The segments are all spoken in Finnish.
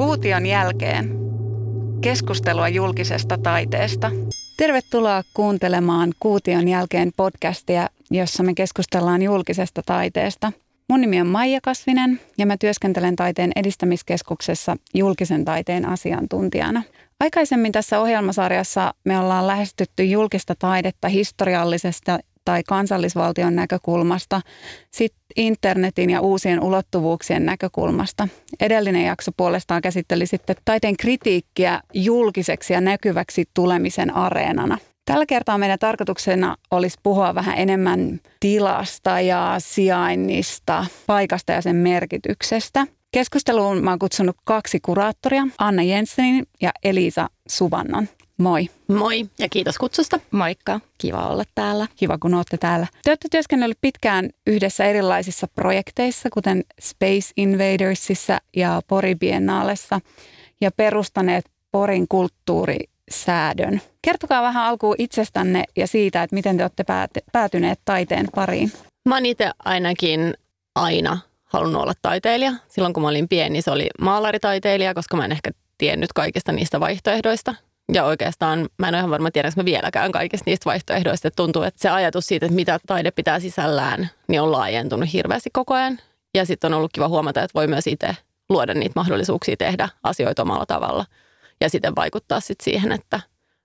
Kuution jälkeen keskustelua julkisesta taiteesta. Tervetuloa kuuntelemaan Kuution jälkeen podcastia, jossa me keskustellaan julkisesta taiteesta. Mun nimi on Maija Kasvinen ja mä työskentelen taiteen edistämiskeskuksessa julkisen taiteen asiantuntijana. Aikaisemmin tässä ohjelmasarjassa me ollaan lähestytty julkista taidetta historiallisesta tai kansallisvaltion näkökulmasta, sitten internetin ja uusien ulottuvuuksien näkökulmasta. Edellinen jakso puolestaan käsitteli sitten taiteen kritiikkiä julkiseksi ja näkyväksi tulemisen areenana. Tällä kertaa meidän tarkoituksena olisi puhua vähän enemmän tilasta ja sijainnista, paikasta ja sen merkityksestä. Keskusteluun mä oon kutsunut kaksi kuraattoria, Anna Jensenin ja Elisa Suvannon. Moi. Moi ja kiitos kutsusta. Moikka, kiva olla täällä. Kiva, kun olette täällä. Te olette työskennellyt pitkään yhdessä erilaisissa projekteissa, kuten Space Invadersissa ja Pori Biennaalessa, ja perustaneet Porin kulttuurisäädön. Kertokaa vähän alkuun itsestänne ja siitä, että miten te olette päätyneet taiteen pariin. Mä oon itse ainakin aina halunnut olla taiteilija. Silloin kun mä olin pieni, se oli maalaritaiteilija, koska mä en ehkä tiennyt kaikista niistä vaihtoehdoista, ja oikeastaan mä en ole ihan varma, tiedänkö mä vieläkään kaikista niistä vaihtoehdoista. Että tuntuu, että se ajatus siitä, että mitä taide pitää sisällään, niin on laajentunut hirveästi koko ajan. Ja sitten on ollut kiva huomata, että voi myös itse luoda niitä mahdollisuuksia tehdä asioita omalla tavalla. Ja sitten vaikuttaa sitten siihen, että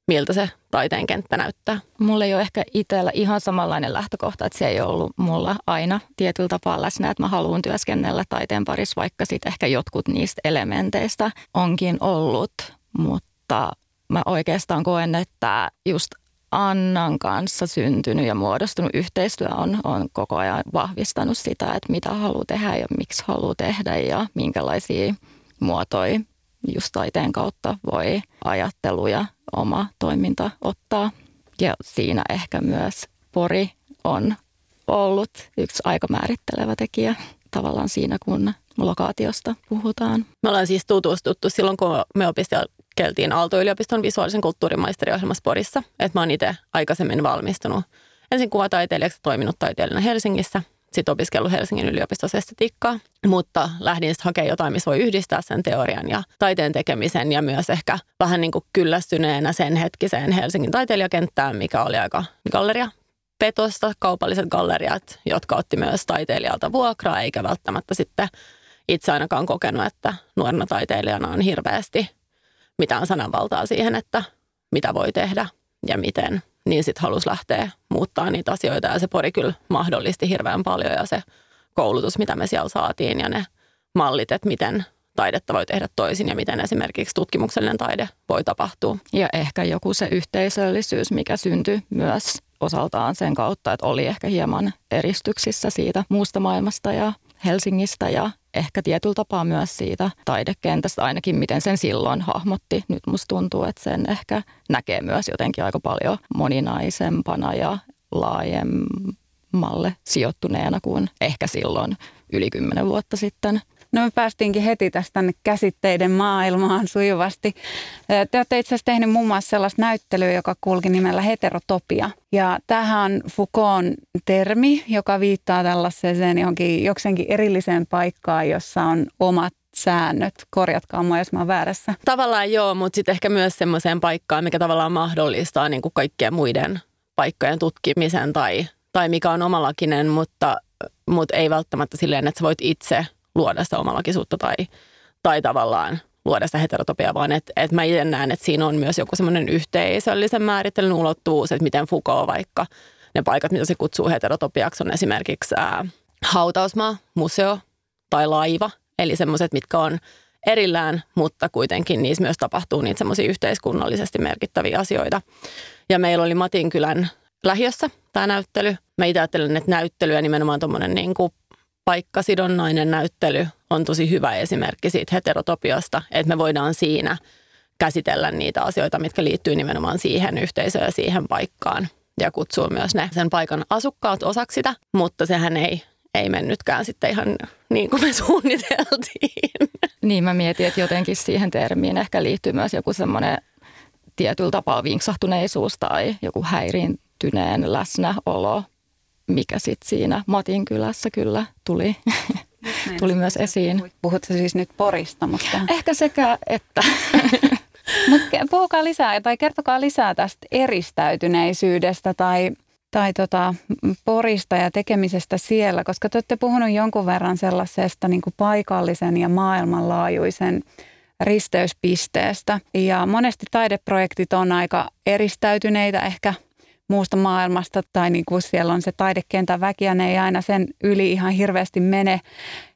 miltä se taiteen kenttä näyttää. Mulla ei ole ehkä itsellä ihan samanlainen lähtökohta, että se ei ollut mulla aina tietyllä tapaa läsnä, että mä haluan työskennellä taiteen parissa, vaikka sitten ehkä jotkut niistä elementeistä onkin ollut, mutta mä oikeastaan koen, että just Annan kanssa syntynyt ja muodostunut yhteistyö on, on koko ajan vahvistanut sitä, että mitä haluaa tehdä ja miksi haluaa tehdä ja minkälaisia muotoja just taiteen kautta voi ajattelu ja oma toiminta ottaa. Ja siinä ehkä myös Pori on ollut yksi aika määrittelevä tekijä tavallaan siinä, kun lokaatiosta puhutaan. Me ollaan siis tutustuttu silloin, kun me opiskeltiin Aalto-yliopiston visuaalisen kulttuurin maisteriohjelmassa Porissa. Että mä oon itse aikaisemmin valmistunut ensin kuvataiteilijaksi toiminut taiteilijana Helsingissä, sitten opiskellut Helsingin yliopistossa estetiikkaa, mutta lähdin sitten hakemaan jotain, missä voi yhdistää sen teorian ja taiteen tekemisen ja myös ehkä vähän niin kuin kyllästyneenä sen hetkiseen Helsingin taiteilijakenttään, mikä oli aika galleria petosta, kaupalliset galleriat, jotka otti myös taiteilijalta vuokraa, eikä välttämättä sitten itse ainakaan kokenut, että nuorena taiteilijana on hirveästi mitään sananvaltaa siihen, että mitä voi tehdä ja miten. Niin sitten halusi lähteä muuttaa niitä asioita ja se pori kyllä mahdollisti hirveän paljon ja se koulutus, mitä me siellä saatiin ja ne mallit, että miten taidetta voi tehdä toisin ja miten esimerkiksi tutkimuksellinen taide voi tapahtua. Ja ehkä joku se yhteisöllisyys, mikä syntyi myös osaltaan sen kautta, että oli ehkä hieman eristyksissä siitä muusta maailmasta ja Helsingistä ja ehkä tietyllä tapaa myös siitä taidekentästä, ainakin miten sen silloin hahmotti. Nyt musta tuntuu, että sen ehkä näkee myös jotenkin aika paljon moninaisempana ja laajemmalle sijoittuneena kuin ehkä silloin yli kymmenen vuotta sitten. No me päästiinkin heti tästä käsitteiden maailmaan sujuvasti. Te olette itse asiassa tehneet muun muassa sellaista näyttelyä, joka kulki nimellä heterotopia. Ja tämähän on Foucaultin termi, joka viittaa tällaiseen johonkin jokseenkin erilliseen paikkaan, jossa on omat säännöt. Korjatkaa mua, jos mä oon väärässä. Tavallaan joo, mutta sitten ehkä myös semmoiseen paikkaan, mikä tavallaan mahdollistaa niin kuin kaikkien muiden paikkojen tutkimisen tai, tai mikä on omalakinen, mutta, mutta ei välttämättä silleen, että sä voit itse luoda sitä omalakisuutta tai, tai tavallaan luoda sitä heterotopiaa, vaan että et mä itse näen, että siinä on myös joku semmoinen yhteisöllisen määrittelyn ulottuvuus, että miten Foucault vaikka ne paikat, mitä se kutsuu heterotopiaksi, on esimerkiksi ää, hautausmaa, museo tai laiva, eli semmoiset, mitkä on erillään, mutta kuitenkin niissä myös tapahtuu niitä semmoisia yhteiskunnallisesti merkittäviä asioita. Ja meillä oli Matinkylän lähiössä tämä näyttely. Mä itse ajattelen, että näyttely ja nimenomaan tuommoinen niin kuin paikkasidonnainen näyttely on tosi hyvä esimerkki siitä heterotopiasta, että me voidaan siinä käsitellä niitä asioita, mitkä liittyy nimenomaan siihen yhteisöön ja siihen paikkaan ja kutsua myös ne sen paikan asukkaat osaksi sitä, mutta sehän ei, ei mennytkään sitten ihan niin kuin me suunniteltiin. Niin mä mietin, että jotenkin siihen termiin ehkä liittyy myös joku semmoinen tietyllä tapaa vinksahtuneisuus tai joku häiriintyneen läsnäolo mikä sitten siinä Matin kylässä kyllä tuli tuli myös esiin. Puhutko siis nyt Porista? Mutta... Ehkä sekä että. Mutta puhukaa lisää tai kertokaa lisää tästä eristäytyneisyydestä tai, tai tota, porista ja tekemisestä siellä, koska te olette puhunut jonkun verran sellaisesta niin kuin paikallisen ja maailmanlaajuisen risteyspisteestä. Ja monesti taideprojektit on aika eristäytyneitä ehkä muusta maailmasta tai niin kuin siellä on se taidekentän väki ja ne ei aina sen yli ihan hirveästi mene.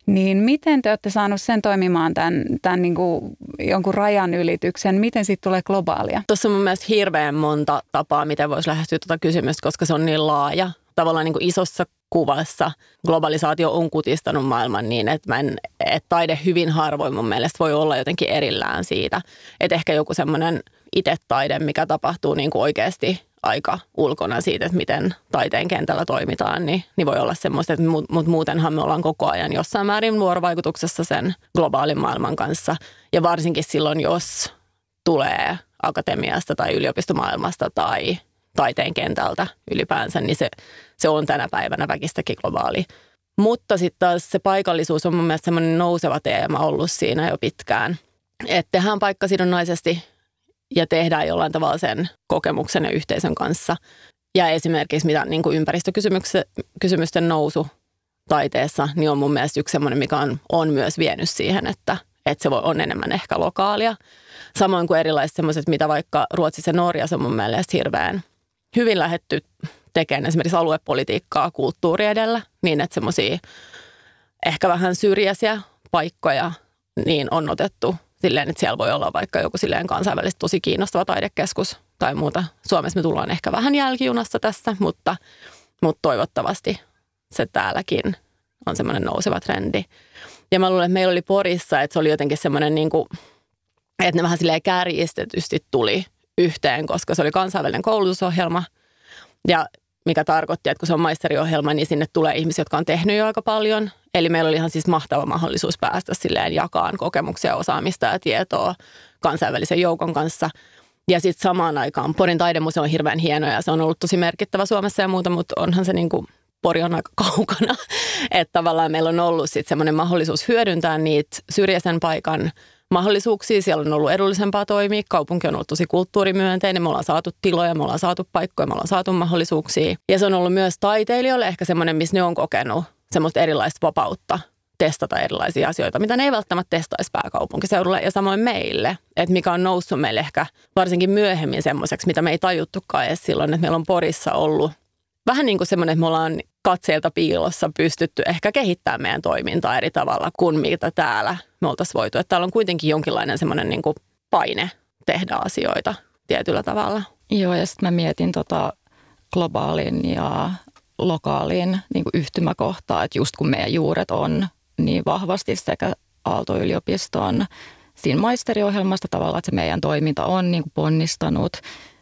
Niin miten te olette saaneet sen toimimaan tämän, tämän niin kuin jonkun rajan ylityksen? Miten siitä tulee globaalia? Tuossa on mun mielestä hirveän monta tapaa, miten voisi lähestyä tuota kysymystä, koska se on niin laaja. Tavallaan niin kuin isossa kuvassa globalisaatio on kutistanut maailman niin, että, mä en, että taide hyvin harvoin mun mielestä voi olla jotenkin erillään siitä. Että ehkä joku semmoinen itse taide, mikä tapahtuu niin kuin oikeasti aika ulkona siitä, että miten taiteen kentällä toimitaan, niin, niin voi olla semmoista, että mu, mutta muutenhan me ollaan koko ajan jossain määrin vuorovaikutuksessa sen globaalin maailman kanssa. Ja varsinkin silloin, jos tulee akatemiasta tai yliopistomaailmasta tai taiteen kentältä ylipäänsä, niin se, se on tänä päivänä väkistäkin globaali. Mutta sitten taas se paikallisuus on mun mielestä semmoinen nouseva teema ollut siinä jo pitkään. Että tehdään paikkasidonnaisesti ja tehdään jollain tavalla sen kokemuksen ja yhteisön kanssa. Ja esimerkiksi mitä niin kuin ympäristökysymysten nousu taiteessa, niin on mun mielestä yksi semmoinen, mikä on, on myös vienyt siihen, että, että se voi, on enemmän ehkä lokaalia. Samoin kuin erilaiset semmoiset, mitä vaikka Ruotsissa ja Norjassa on mun mielestä hirveän hyvin lähetty tekemään esimerkiksi aluepolitiikkaa kulttuuri edellä, niin että semmoisia ehkä vähän syrjäisiä paikkoja niin on otettu silleen, että siellä voi olla vaikka joku silleen kansainvälisesti tosi kiinnostava taidekeskus tai muuta. Suomessa me tullaan ehkä vähän jälkijunassa tässä, mutta, mutta toivottavasti se täälläkin on semmoinen nouseva trendi. Ja mä luulen, että meillä oli Porissa, että se oli jotenkin semmoinen niin kuin, että ne vähän silleen kärjistetysti tuli yhteen, koska se oli kansainvälinen koulutusohjelma. Ja mikä tarkoitti, että kun se on maisteriohjelma, niin sinne tulee ihmisiä, jotka on tehnyt jo aika paljon. Eli meillä oli ihan siis mahtava mahdollisuus päästä silleen jakaan kokemuksia, osaamista ja tietoa kansainvälisen joukon kanssa. Ja sitten samaan aikaan Porin taidemuseo on hirveän hieno ja se on ollut tosi merkittävä Suomessa ja muuta, mutta onhan se niin kuin Pori on aika kaukana. Että tavallaan meillä on ollut sitten semmoinen mahdollisuus hyödyntää niitä syrjäisen paikan mahdollisuuksia. Siellä on ollut edullisempaa toimia. Kaupunki on ollut tosi kulttuurimyönteinen. Me ollaan saatu tiloja, me ollaan saatu paikkoja, me ollaan saatu mahdollisuuksia. Ja se on ollut myös taiteilijoille ehkä semmoinen, missä ne on kokenut semmoista erilaista vapautta testata erilaisia asioita, mitä ne ei välttämättä testaisi pääkaupunkiseudulle ja samoin meille. Että mikä on noussut meille ehkä varsinkin myöhemmin semmoiseksi, mitä me ei tajuttukaan edes silloin, että meillä on Porissa ollut vähän niin kuin semmoinen, että me ollaan katseelta piilossa pystytty ehkä kehittämään meidän toimintaa eri tavalla kuin mitä täällä me oltaisiin voitu. Että täällä on kuitenkin jonkinlainen semmoinen niin kuin paine tehdä asioita tietyllä tavalla. Joo, ja sitten mä mietin tota globaalin ja lokaalin niin kuin yhtymäkohtaa, että just kun meidän juuret on niin vahvasti sekä Aalto-yliopiston siinä maisteriohjelmasta tavallaan, että se meidän toiminta on niin kuin ponnistanut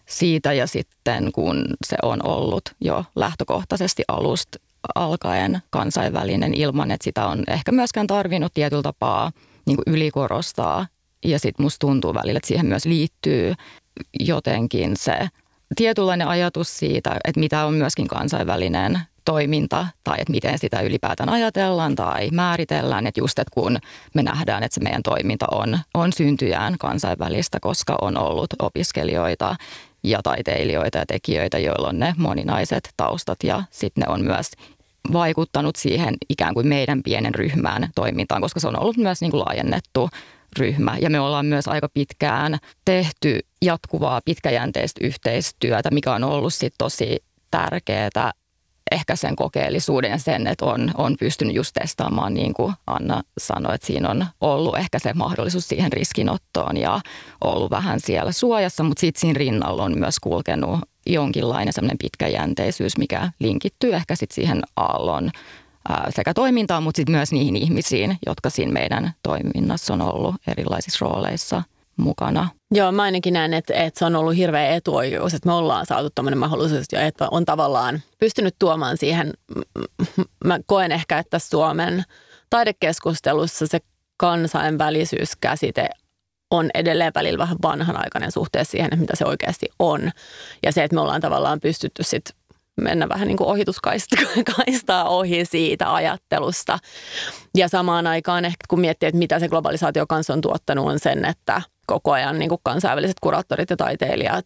siitä ja sitten kun se on ollut jo lähtökohtaisesti alusta alkaen kansainvälinen ilman, että sitä on ehkä myöskään tarvinnut tietyllä tapaa niin kuin ylikorostaa. Ja sitten musta tuntuu välillä, että siihen myös liittyy jotenkin se tietynlainen ajatus siitä, että mitä on myöskin kansainvälinen toiminta tai että miten sitä ylipäätään ajatellaan tai määritellään. Että just, että kun me nähdään, että se meidän toiminta on, on syntyjään kansainvälistä, koska on ollut opiskelijoita ja taiteilijoita ja tekijöitä, joilla on ne moninaiset taustat ja sitten ne on myös vaikuttanut siihen ikään kuin meidän pienen ryhmään toimintaan, koska se on ollut myös niin kuin laajennettu ryhmä. Ja me ollaan myös aika pitkään tehty jatkuvaa pitkäjänteistä yhteistyötä, mikä on ollut sit tosi tärkeää ehkä sen kokeellisuuden ja sen, että on, on pystynyt just testaamaan, niin kuin Anna sanoi, että siinä on ollut ehkä se mahdollisuus siihen riskinottoon ja ollut vähän siellä suojassa, mutta sitten siinä rinnalla on myös kulkenut jonkinlainen semmoinen pitkäjänteisyys, mikä linkittyy ehkä sitten siihen aallon sekä toimintaan, mutta sitten myös niihin ihmisiin, jotka siinä meidän toiminnassa on ollut erilaisissa rooleissa mukana. Joo, mä ainakin näen, että, että se on ollut hirveä etuoikeus, että me ollaan saatu tämmöinen mahdollisuus, että on tavallaan pystynyt tuomaan siihen, mä koen ehkä, että Suomen taidekeskustelussa se kansainvälisyyskäsite on edelleen välillä vähän vanhanaikainen suhteessa siihen, että mitä se oikeasti on. Ja se, että me ollaan tavallaan pystytty sit mennä vähän niin kuin ohituskaistaa ohi siitä ajattelusta. Ja samaan aikaan ehkä kun miettii, että mitä se globalisaatio kanssa on tuottanut, on sen, että koko ajan niin kuin kansainväliset kuraattorit ja taiteilijat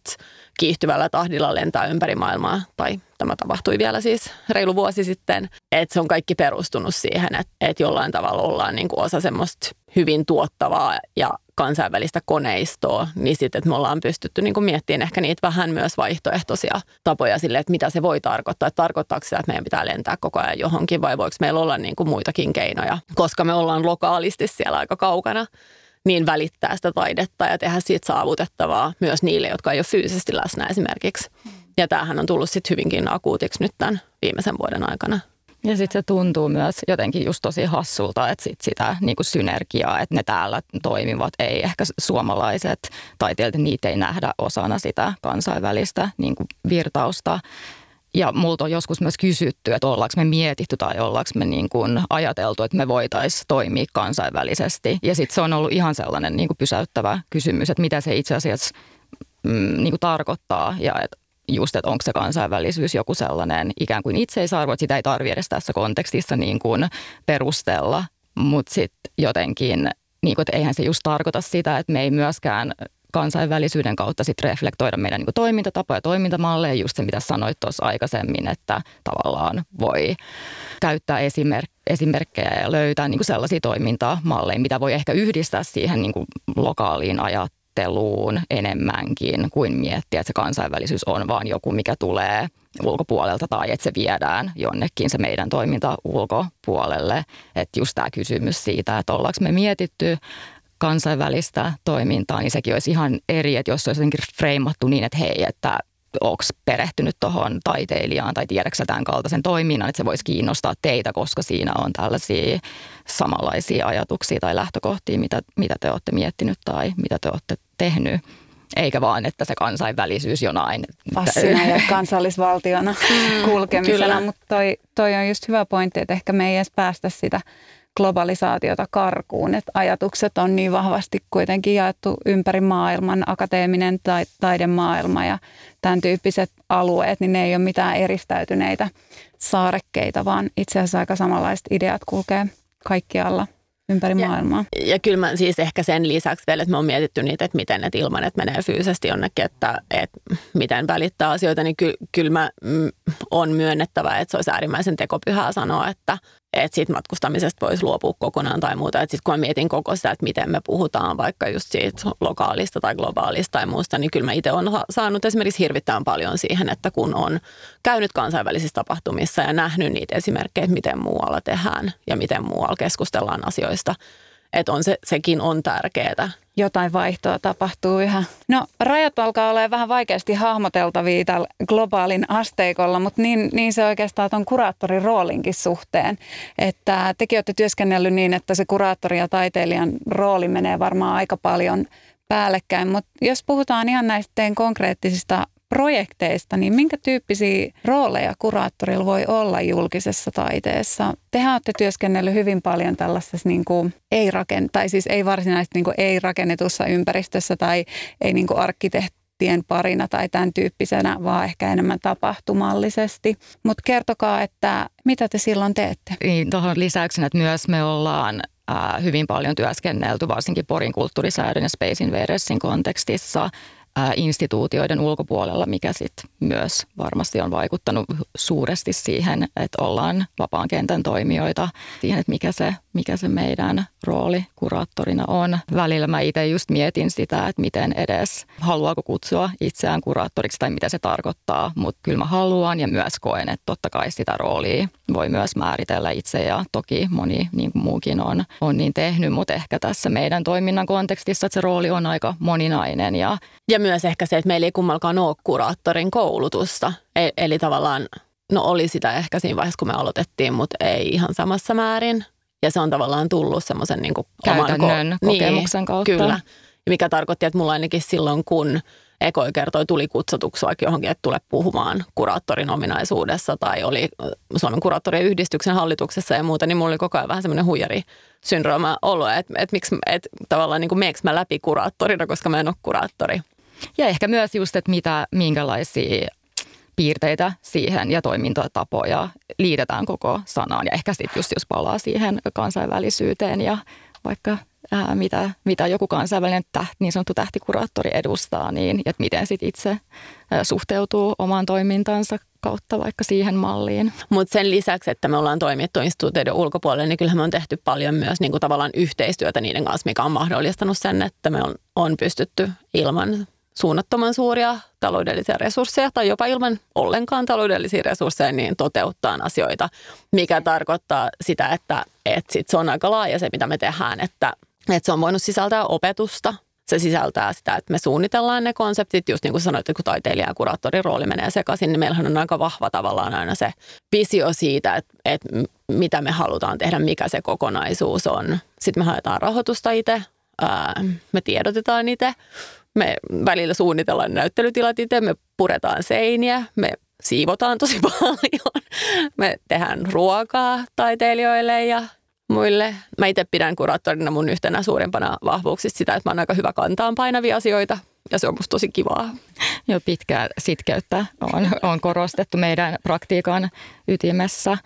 kiihtyvällä tahdilla lentää ympäri maailmaa. Tai tämä tapahtui vielä siis reilu vuosi sitten. Että se on kaikki perustunut siihen, että, että jollain tavalla ollaan niin kuin osa semmoista hyvin tuottavaa ja kansainvälistä koneistoa, niin sitten, että me ollaan pystytty niin kuin miettimään ehkä niitä vähän myös vaihtoehtoisia tapoja sille, että mitä se voi tarkoittaa. Että tarkoittaako se, että meidän pitää lentää koko ajan johonkin vai voiko meillä olla niin kuin muitakin keinoja, koska me ollaan lokaalisti siellä aika kaukana niin välittää sitä taidetta ja tehdä siitä saavutettavaa myös niille, jotka ei ole fyysisesti läsnä esimerkiksi. Ja tämähän on tullut sitten hyvinkin akuutiksi nyt tämän viimeisen vuoden aikana. Ja sitten se tuntuu myös jotenkin just tosi hassulta, että sit sitä niin kuin synergiaa, että ne täällä toimivat, ei ehkä suomalaiset taiteilijat, niitä ei nähdä osana sitä kansainvälistä niin kuin virtausta. Ja multa on joskus myös kysytty, että ollaanko me mietitty tai ollaanko me niin kuin ajateltu, että me voitaisiin toimia kansainvälisesti. Ja sitten se on ollut ihan sellainen niin kuin pysäyttävä kysymys, että mitä se itse asiassa mm, niin kuin tarkoittaa ja että just, että onko se kansainvälisyys joku sellainen ikään kuin itseisarvo, että sitä ei tarvitse edes tässä kontekstissa niin kuin perustella, mutta sitten jotenkin, niin kuin, että eihän se just tarkoita sitä, että me ei myöskään kansainvälisyyden kautta sit reflektoida meidän niin toimintatapoja ja toimintamalleja, just se mitä sanoit tuossa aikaisemmin, että tavallaan voi käyttää esimerk- esimerkkejä ja löytää niin sellaisia toimintamalleja, mitä voi ehkä yhdistää siihen niin lokaaliin ajatteluun ajatteluun enemmänkin kuin miettiä, että se kansainvälisyys on vaan joku, mikä tulee ulkopuolelta tai että se viedään jonnekin se meidän toiminta ulkopuolelle. Että just tämä kysymys siitä, että ollaanko me mietitty kansainvälistä toimintaa, niin sekin olisi ihan eri, että jos se olisi jotenkin freimattu niin, että hei, että onko perehtynyt tuohon taiteilijaan tai tiedätkö tämän kaltaisen toiminnan, että se voisi kiinnostaa teitä, koska siinä on tällaisia samanlaisia ajatuksia tai lähtökohtia, mitä, mitä te olette miettinyt tai mitä te olette tehnyt. Eikä vaan, että se kansainvälisyys jonain. Passina ja kansallisvaltiona mm, kulkemisena, mutta toi, toi on just hyvä pointti, että ehkä me ei edes päästä sitä globalisaatiota karkuun. Että ajatukset on niin vahvasti kuitenkin jaettu ympäri maailman, akateeminen tai taidemaailma ja tämän tyyppiset alueet, niin ne ei ole mitään eristäytyneitä saarekkeita, vaan itse asiassa aika samanlaiset ideat kulkee kaikkialla ympäri ja, maailmaa. Ja kyllä mä siis ehkä sen lisäksi vielä, että me on mietitty niitä, että miten ne ilman, että menee fyysisesti jonnekin, että, että miten välittää asioita, niin ky, kyllä mä mm, on myönnettävä, että se olisi äärimmäisen tekopyhää sanoa, että että siitä matkustamisesta voisi luopua kokonaan tai muuta. Että sitten kun mä mietin koko sitä, että miten me puhutaan vaikka just siitä lokaalista tai globaalista tai muusta, niin kyllä mä itse olen saanut esimerkiksi hirvittävän paljon siihen, että kun on käynyt kansainvälisissä tapahtumissa ja nähnyt niitä esimerkkejä, miten muualla tehdään ja miten muualla keskustellaan asioista, että on se, sekin on tärkeää jotain vaihtoa tapahtuu yhä. No rajat alkaa olla vähän vaikeasti hahmoteltavia tällä globaalin asteikolla, mutta niin, niin se oikeastaan on kuraattorin roolinkin suhteen. Että tekin olette työskennellyt niin, että se kuraattori ja taiteilijan rooli menee varmaan aika paljon päällekkäin, mutta jos puhutaan ihan näistä konkreettisista projekteista, niin minkä tyyppisiä rooleja kuraattorilla voi olla julkisessa taiteessa? Tehän olette työskennellyt hyvin paljon tällaisessa niin kuin ei raken, tai siis ei varsinaisesti niin kuin ei rakennetussa ympäristössä tai ei niin kuin arkkitehtien parina tai tämän tyyppisenä, vaan ehkä enemmän tapahtumallisesti. Mutta kertokaa, että mitä te silloin teette? Niin, tuohon lisäyksenä, että myös me ollaan hyvin paljon työskennelty, varsinkin Porin kulttuurisäädön ja Space Invadersin kontekstissa instituutioiden ulkopuolella, mikä sitten myös varmasti on vaikuttanut suuresti siihen, että ollaan vapaan kentän toimijoita, siihen, että mikä se, mikä se meidän rooli kuraattorina on. Välillä mä itse just mietin sitä, että miten edes haluaako kutsua itseään kuraattoriksi tai mitä se tarkoittaa, mutta kyllä mä haluan ja myös koen, että totta kai sitä roolia voi myös määritellä itse ja toki moni niin kuin muukin on, on niin tehnyt, mutta ehkä tässä meidän toiminnan kontekstissa, että se rooli on aika moninainen ja, ja myös ehkä se, että meillä ei kummallakaan ole kuraattorin koulutusta. E- eli tavallaan, no oli sitä ehkä siinä vaiheessa, kun me aloitettiin, mutta ei ihan samassa määrin. Ja se on tavallaan tullut semmoisen niin Käytännön ko- kokemuksen niin, kautta. Kyllä. Mikä tarkoitti, että mulla ainakin silloin, kun Ekoi kertoi, tuli kutsutuksi vaikka johonkin, että tule puhumaan kuraattorin ominaisuudessa tai oli Suomen kuraattorien yhdistyksen hallituksessa ja muuta, niin mulla oli koko ajan vähän semmoinen huijari syndrooma ollut, että, että, miksi, että tavallaan niin kuin mä läpi kuraattorina, koska mä en ole kuraattori. Ja ehkä myös just, että mitä, minkälaisia piirteitä siihen ja toimintatapoja liitetään koko sanaan. Ja ehkä sitten just jos palaa siihen kansainvälisyyteen ja vaikka ää, mitä, mitä joku kansainvälinen tähti, niin sanottu tähtikuraattori edustaa, niin että miten sitten itse ää, suhteutuu omaan toimintansa kautta vaikka siihen malliin. Mutta sen lisäksi, että me ollaan toimittu instituutioiden ulkopuolella, niin kyllähän me on tehty paljon myös niin kuin tavallaan yhteistyötä niiden kanssa, mikä on mahdollistanut sen, että me on, on pystytty ilman suunnattoman suuria taloudellisia resursseja tai jopa ilman ollenkaan taloudellisia resursseja niin toteuttaa asioita, mikä tarkoittaa sitä, että, että sit se on aika laaja se, mitä me tehdään, että, että se on voinut sisältää opetusta, se sisältää sitä, että me suunnitellaan ne konseptit, just niin kuin sanoit, että kun taiteilija ja kuraattorin rooli menee sekaisin, niin meillähän on aika vahva tavallaan aina se visio siitä, että, että mitä me halutaan tehdä, mikä se kokonaisuus on. Sitten me haetaan rahoitusta itse, me tiedotetaan itse, me välillä suunnitellaan näyttelytilat itse, me puretaan seiniä, me siivotaan tosi paljon, me tehdään ruokaa taiteilijoille ja muille. Mä itse pidän kuraattorina mun yhtenä suurimpana vahvuuksista sitä, että mä oon aika hyvä kantaan painavia asioita ja se on musta tosi kivaa. Jo pitkää sitkeyttä on, on korostettu meidän praktiikan ytimessä.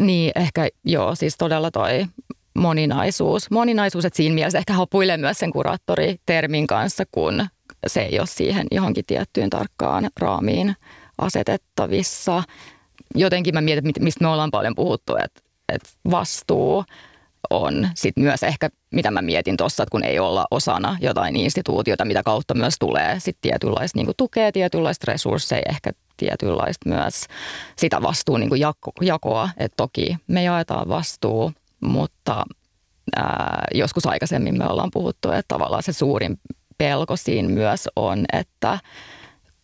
Niin ehkä joo, siis todella toi moninaisuus. Moninaisuus, että siinä mielessä ehkä hapuilee myös sen kuraattoritermin kanssa, kun se ei ole siihen johonkin tiettyyn tarkkaan raamiin asetettavissa. Jotenkin mä mietin, mistä me ollaan paljon puhuttu, että, että vastuu on sitten myös ehkä, mitä mä mietin tuossa, että kun ei olla osana jotain instituutiota, mitä kautta myös tulee sitten tietynlaista niin tukea, tietynlaista resursseja, ehkä tietynlaista myös sitä vastuun niin jako, jakoa. Että toki me jaetaan vastuu, mutta ää, joskus aikaisemmin me ollaan puhuttu, että tavallaan se suurin pelko siinä myös on, että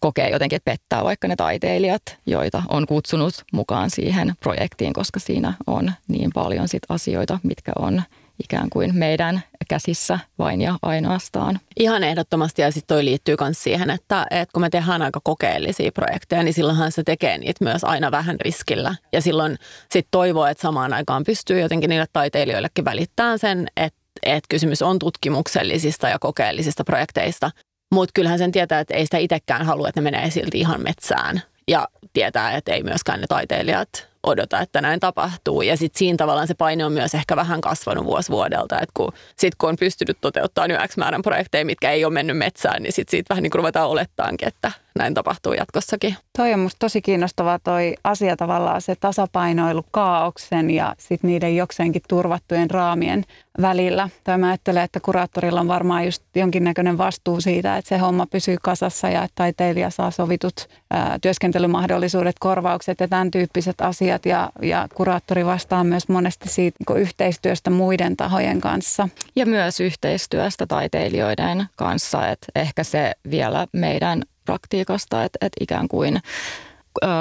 kokee jotenkin, että pettää vaikka ne taiteilijat, joita on kutsunut mukaan siihen projektiin, koska siinä on niin paljon sit asioita, mitkä on ikään kuin meidän käsissä vain ja ainoastaan. Ihan ehdottomasti ja sitten toi liittyy myös siihen, että, että kun me tehdään aika kokeellisia projekteja, niin silloinhan se tekee niitä myös aina vähän riskillä. Ja silloin sitten toivoo, että samaan aikaan pystyy jotenkin niille taiteilijoillekin välittämään sen, että että kysymys on tutkimuksellisista ja kokeellisista projekteista. Mutta kyllähän sen tietää, että ei sitä itsekään halua, että ne menee silti ihan metsään. Ja tietää, että ei myöskään ne taiteilijat odota, että näin tapahtuu. Ja sitten siinä tavallaan se paine on myös ehkä vähän kasvanut vuosi vuodelta, että kun, sit kun on pystynyt toteuttamaan X määrän projekteja, mitkä ei ole mennyt metsään, niin sitten siitä vähän niin kuin ruvetaan olettaankin, että näin tapahtuu jatkossakin. Toi on musta tosi kiinnostavaa toi asia tavallaan se tasapainoilu kaauksen ja sitten niiden jokseenkin turvattujen raamien välillä. Tai mä ajattelen, että kuraattorilla on varmaan just jonkinnäköinen vastuu siitä, että se homma pysyy kasassa ja että taiteilija saa sovitut ää, työskentelymahdollisuudet, korvaukset ja tämän tyyppiset asiat. Ja, ja kuraattori vastaa myös monesti siitä niin yhteistyöstä muiden tahojen kanssa. Ja myös yhteistyöstä taiteilijoiden kanssa, että ehkä se vielä meidän praktiikasta, että, että ikään kuin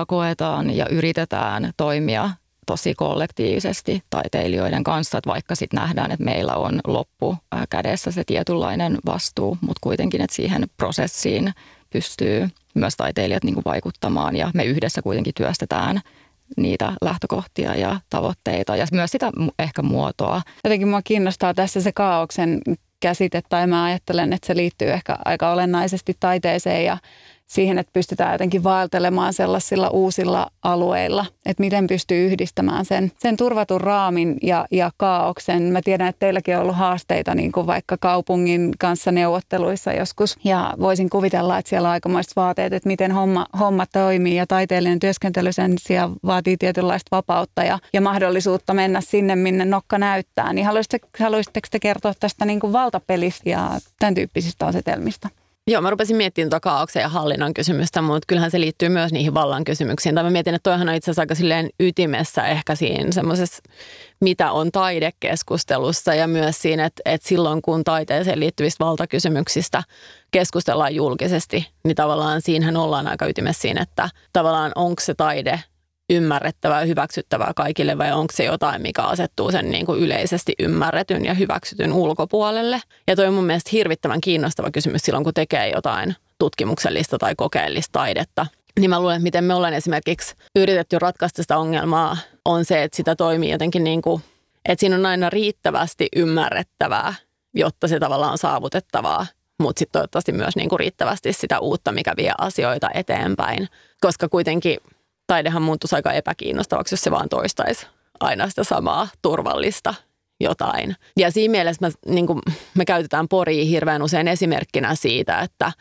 koetaan ja yritetään toimia tosi kollektiivisesti taiteilijoiden kanssa, että vaikka sitten nähdään, että meillä on loppu kädessä se tietynlainen vastuu, mutta kuitenkin, että siihen prosessiin pystyy myös taiteilijat niin kuin vaikuttamaan ja me yhdessä kuitenkin työstetään niitä lähtökohtia ja tavoitteita ja myös sitä ehkä muotoa. Jotenkin mua kiinnostaa tässä se kaauksen käsite tai mä ajattelen, että se liittyy ehkä aika olennaisesti taiteeseen ja siihen, että pystytään jotenkin vaeltelemaan sellaisilla uusilla alueilla, että miten pystyy yhdistämään sen, sen turvatun raamin ja, ja kaauksen. Mä tiedän, että teilläkin on ollut haasteita niin kuin vaikka kaupungin kanssa neuvotteluissa joskus ja voisin kuvitella, että siellä on aikamoiset vaateet, että miten homma, homma toimii ja taiteellinen työskentely sen sijaan vaatii tietynlaista vapautta ja, ja mahdollisuutta mennä sinne, minne nokka näyttää. Niin haluaisitteko, haluaisitteko te kertoa tästä niin kuin valtapelistä ja tämän tyyppisistä asetelmista? Joo, mä rupesin miettimään tuota kaauksen ja hallinnan kysymystä, mutta kyllähän se liittyy myös niihin vallan kysymyksiin. Tai mä mietin, että toihan on itse asiassa aika silleen ytimessä ehkä siinä semmoisessa, mitä on taidekeskustelussa ja myös siinä, että, että silloin kun taiteeseen liittyvistä valtakysymyksistä keskustellaan julkisesti, niin tavallaan siinähän ollaan aika ytimessä siinä, että tavallaan onko se taide ymmärrettävää ja hyväksyttävää kaikille vai onko se jotain, mikä asettuu sen niin kuin yleisesti ymmärretyn ja hyväksytyn ulkopuolelle. Ja toi on mun mielestä hirvittävän kiinnostava kysymys silloin, kun tekee jotain tutkimuksellista tai kokeellista taidetta. Niin mä luulen, että miten me ollaan esimerkiksi yritetty ratkaista sitä ongelmaa, on se, että sitä toimii jotenkin niin kuin, että siinä on aina riittävästi ymmärrettävää, jotta se tavallaan on saavutettavaa mutta sitten toivottavasti myös niinku riittävästi sitä uutta, mikä vie asioita eteenpäin. koska kuitenkin taidehan muuttuisi aika epäkiinnostavaksi, jos se vaan toistaisi aina sitä samaa turvallista jotain. Ja siinä mielessä me, niin kuin, me käytetään Poria hirveän usein esimerkkinä siitä, että,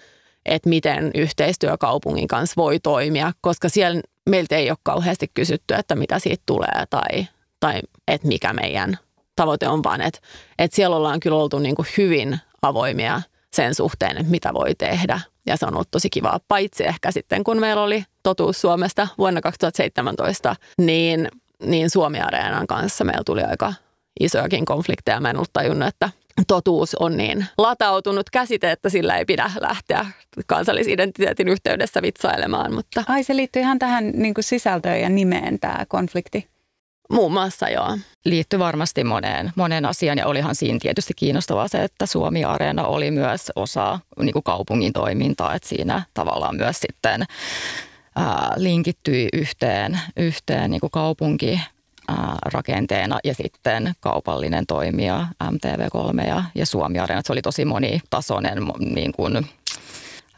että miten yhteistyö kaupungin kanssa voi toimia, koska siellä meiltä ei ole kauheasti kysytty, että mitä siitä tulee tai, tai että mikä meidän tavoite on, vaan että, että siellä ollaan kyllä oltu niin kuin hyvin avoimia sen suhteen, että mitä voi tehdä. Ja se on ollut tosi kivaa, paitsi ehkä sitten kun meillä oli totuus Suomesta vuonna 2017, niin, niin Suomi-areenan kanssa meillä tuli aika isojakin konflikteja. Mä en ollut tajunnut, että totuus on niin latautunut käsite, että sillä ei pidä lähteä kansallisidentiteetin yhteydessä vitsailemaan. Mutta. Ai se liittyy ihan tähän niin sisältöön ja nimeen tämä konflikti. Muun muassa joo. Liittyy varmasti moneen, moneen asiaan ja olihan siinä tietysti kiinnostavaa se, että Suomi-areena oli myös osa niin kuin kaupungin toimintaa, että siinä tavallaan myös sitten ää, linkittyi yhteen, yhteen niin kuin kaupunki rakenteena ja sitten kaupallinen toimija MTV3 ja, ja Suomi Areena. Se oli tosi monitasoinen, niin kuin,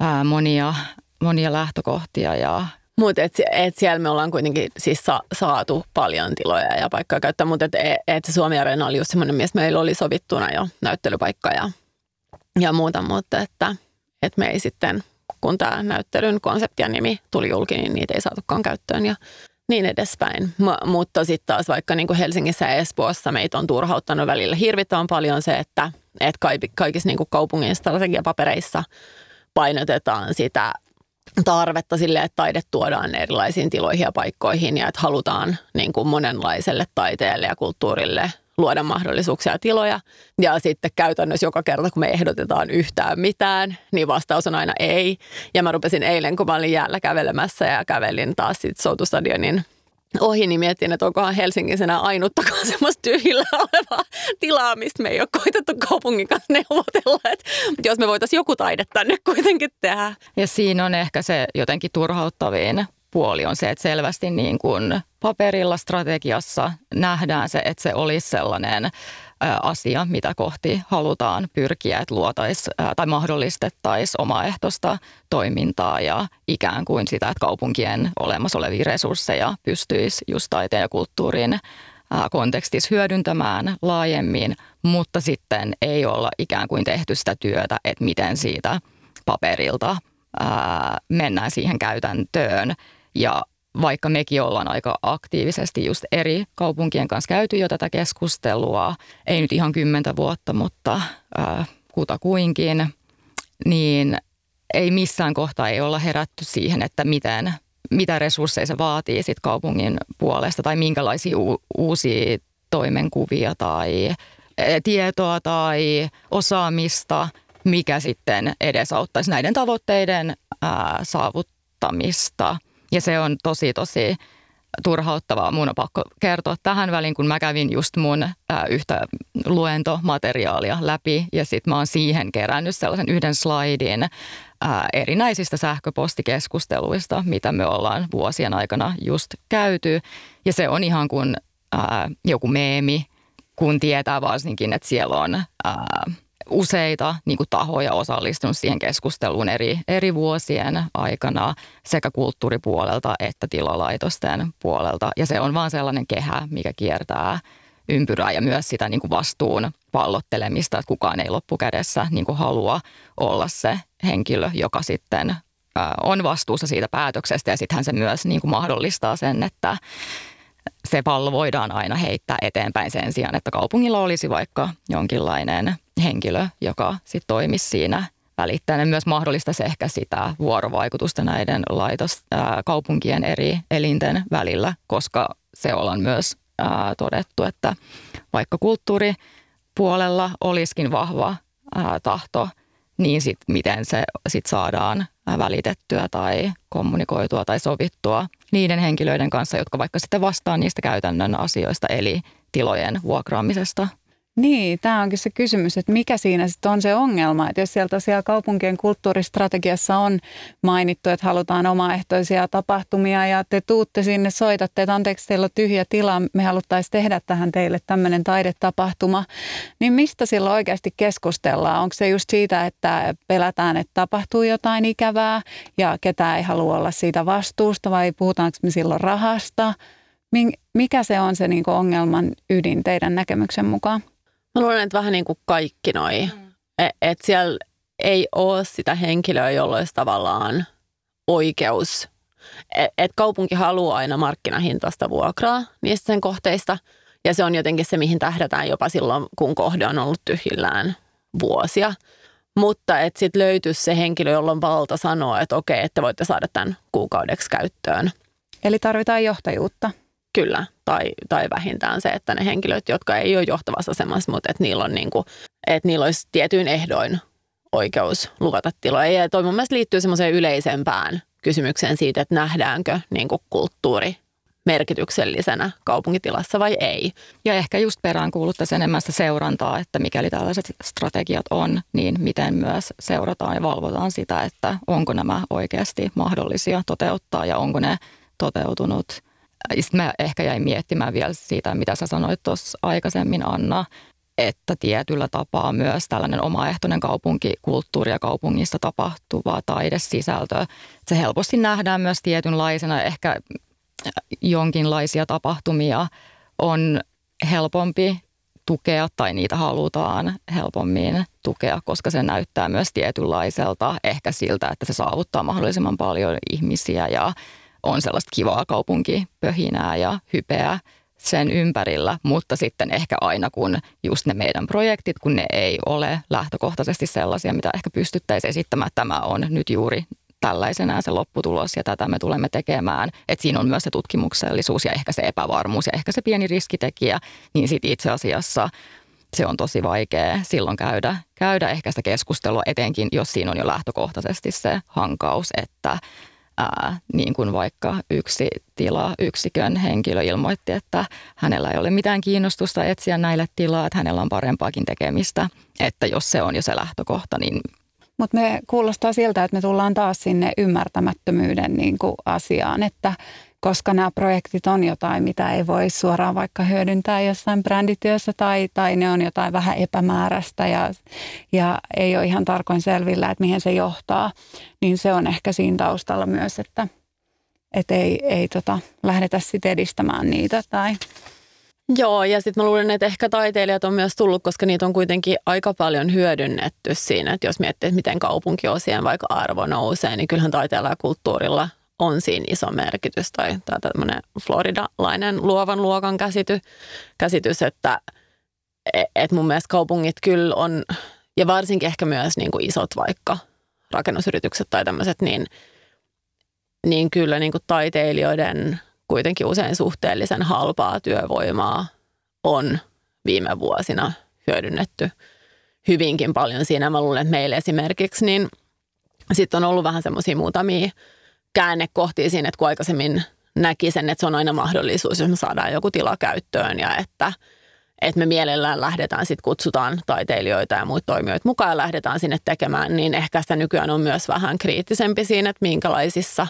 ää, monia, monia lähtökohtia ja mutta et, et siellä me ollaan kuitenkin siis sa, saatu paljon tiloja ja paikkoja käyttää, mutta et, et Suomi Areena oli just semmoinen, missä meillä oli sovittuna jo näyttelypaikka ja, ja muuta, mutta että, et me ei sitten, kun tämä näyttelyn konsepti ja nimi tuli julki, niin niitä ei saatukaan käyttöön ja niin edespäin. M- mutta sitten taas vaikka niin kuin Helsingissä ja Espoossa meitä on turhauttanut välillä hirvittävän paljon se, että, että kaikissa niin kaupungin strategiapapereissa painotetaan sitä tarvetta sille, että taide tuodaan erilaisiin tiloihin ja paikkoihin ja että halutaan niin kuin monenlaiselle taiteelle ja kulttuurille luoda mahdollisuuksia ja tiloja. Ja sitten käytännössä joka kerta, kun me ehdotetaan yhtään mitään, niin vastaus on aina ei. Ja mä rupesin eilen, kun mä olin jäällä kävelemässä ja kävelin taas sitten Soutustadionin ohi, niin miettin, että onkohan Helsingissä ainuttakaan semmoista tyhjillä olevaa tilaa, mistä me ei ole koitettu kaupungin kanssa neuvotella, että jos me voitaisiin joku taide tänne kuitenkin tehdä. Ja siinä on ehkä se jotenkin turhauttavin puoli on se, että selvästi niin kuin paperilla strategiassa nähdään se, että se olisi sellainen asia, mitä kohti halutaan pyrkiä, että luotaisiin tai mahdollistettaisiin omaehtoista toimintaa ja ikään kuin sitä, että kaupunkien olemassa olevia resursseja pystyisi just taiteen ja kulttuurin kontekstissa hyödyntämään laajemmin, mutta sitten ei olla ikään kuin tehty sitä työtä, että miten siitä paperilta mennään siihen käytäntöön. Ja vaikka mekin ollaan aika aktiivisesti just eri kaupunkien kanssa käyty jo tätä keskustelua, ei nyt ihan kymmentä vuotta, mutta äh, kutakuinkin, niin ei missään kohtaa ei olla herätty siihen, että miten, mitä resursseja se vaatii sit kaupungin puolesta tai minkälaisia u- uusia toimenkuvia tai tietoa tai osaamista, mikä sitten edesauttaisi näiden tavoitteiden ää, saavuttamista – ja se on tosi, tosi turhauttavaa. Mun on pakko kertoa tähän väliin, kun mä kävin just mun ää, yhtä luentomateriaalia läpi ja sitten mä oon siihen kerännyt sellaisen yhden slaidin ää, erinäisistä sähköpostikeskusteluista, mitä me ollaan vuosien aikana just käyty. Ja se on ihan kuin ää, joku meemi, kun tietää varsinkin, että siellä on ää, useita niin kuin tahoja osallistunut siihen keskusteluun eri, eri vuosien aikana sekä kulttuuripuolelta että tilalaitosten puolelta. Ja se on vaan sellainen kehä, mikä kiertää ympyrää ja myös sitä niin kuin vastuun pallottelemista, että kukaan ei loppukädessä niin kuin halua olla se henkilö, joka sitten on vastuussa siitä päätöksestä ja sittenhän se myös niin kuin mahdollistaa sen, että se pallo voidaan aina heittää eteenpäin sen sijaan, että kaupungilla olisi vaikka jonkinlainen henkilö, joka sitten toimisi siinä välittäjänä. Myös mahdollistaisi ehkä sitä vuorovaikutusta näiden laitos, ää, kaupunkien eri elinten välillä, koska se ollaan myös ää, todettu, että vaikka kulttuuripuolella olisikin vahva ää, tahto, niin sit miten se sit saadaan välitettyä tai kommunikoitua tai sovittua niiden henkilöiden kanssa, jotka vaikka sitten vastaa niistä käytännön asioista, eli tilojen vuokraamisesta. Niin, tämä onkin se kysymys, että mikä siinä sitten on se ongelma. Että jos sieltä siellä kaupunkien kulttuuristrategiassa on mainittu, että halutaan omaehtoisia tapahtumia ja te tuutte sinne, soitatte, että anteeksi, teillä on tyhjä tila, me haluttaisiin tehdä tähän teille tämmöinen taidetapahtuma, niin mistä silloin oikeasti keskustellaan? Onko se just siitä, että pelätään, että tapahtuu jotain ikävää ja ketään ei halua olla siitä vastuusta vai puhutaanko me silloin rahasta? Mikä se on se niin ongelman ydin teidän näkemyksen mukaan? Mä luulen, että vähän niin kuin kaikki noi. Mm. Että et siellä ei ole sitä henkilöä, jolla olisi tavallaan oikeus. Että et kaupunki haluaa aina markkinahintaista vuokraa niistä sen kohteista. Ja se on jotenkin se, mihin tähdätään jopa silloin, kun kohde on ollut tyhjillään vuosia. Mutta että sitten löytyisi se henkilö, jolla on valta sanoa, että okei, että voitte saada tämän kuukaudeksi käyttöön. Eli tarvitaan johtajuutta. Kyllä, tai, tai vähintään se, että ne henkilöt, jotka ei ole johtavassa asemassa, mutta että niillä, on niin kuin, että niillä olisi tietyin ehdoin oikeus luvata tiloja. Ja toi mun mielestä liittyy semmoiseen yleisempään kysymykseen siitä, että nähdäänkö niin kuin kulttuuri merkityksellisenä kaupunkitilassa vai ei. Ja ehkä just perään kuuluttaisiin enemmän sitä seurantaa, että mikäli tällaiset strategiat on, niin miten myös seurataan ja valvotaan sitä, että onko nämä oikeasti mahdollisia toteuttaa ja onko ne toteutunut – sitten mä ehkä jäin miettimään vielä siitä, mitä sä sanoit tuossa aikaisemmin, Anna, että tietyllä tapaa myös tällainen omaehtoinen kaupunkikulttuuri ja kaupungissa tapahtuva taidesisältö, se helposti nähdään myös tietynlaisena, ehkä jonkinlaisia tapahtumia on helpompi tukea tai niitä halutaan helpommin tukea, koska se näyttää myös tietynlaiselta, ehkä siltä, että se saavuttaa mahdollisimman paljon ihmisiä ja on sellaista kivaa kaupunkipöhinää ja hypeä sen ympärillä, mutta sitten ehkä aina kun just ne meidän projektit, kun ne ei ole lähtökohtaisesti sellaisia, mitä ehkä pystyttäisiin esittämään, että tämä on nyt juuri tällaisenään se lopputulos ja tätä me tulemme tekemään. Että siinä on myös se tutkimuksellisuus ja ehkä se epävarmuus ja ehkä se pieni riskitekijä, niin sitten itse asiassa se on tosi vaikea silloin käydä, käydä ehkä sitä keskustelua, etenkin jos siinä on jo lähtökohtaisesti se hankaus, että ää, niin kuin vaikka yksi tila, yksikön henkilö ilmoitti, että hänellä ei ole mitään kiinnostusta etsiä näille tilaa, että hänellä on parempaakin tekemistä. Että jos se on jo se lähtökohta, niin mutta me kuulostaa siltä, että me tullaan taas sinne ymmärtämättömyyden niin asiaan, että koska nämä projektit on jotain, mitä ei voi suoraan vaikka hyödyntää jossain brändityössä tai, tai ne on jotain vähän epämääräistä ja, ja ei ole ihan tarkoin selvillä, että mihin se johtaa, niin se on ehkä siinä taustalla myös, että, että ei, ei tota, lähdetä sitten edistämään niitä tai Joo, ja sitten mä luulen, että ehkä taiteilijat on myös tullut, koska niitä on kuitenkin aika paljon hyödynnetty siinä, että jos miettii, että miten kaupunkiosien vaikka arvo nousee, niin kyllähän taiteella ja kulttuurilla on siinä iso merkitys tai, tämmöinen floridalainen luovan luokan käsity, käsitys, että e, et mun mielestä kaupungit kyllä on, ja varsinkin ehkä myös niin kuin isot vaikka rakennusyritykset tai tämmöiset, niin, niin kyllä niin kuin taiteilijoiden kuitenkin usein suhteellisen halpaa työvoimaa on viime vuosina hyödynnetty hyvinkin paljon siinä. Mä luulen, että meillä esimerkiksi, niin sitten on ollut vähän semmoisia muutamia käännekohtia siinä, että kun aikaisemmin näki sen, että se on aina mahdollisuus, jos me saadaan joku tila käyttöön ja että, että me mielellään lähdetään, sitten kutsutaan taiteilijoita ja muita toimijoita mukaan ja lähdetään sinne tekemään, niin ehkä sitä nykyään on myös vähän kriittisempi siinä, että minkälaisissa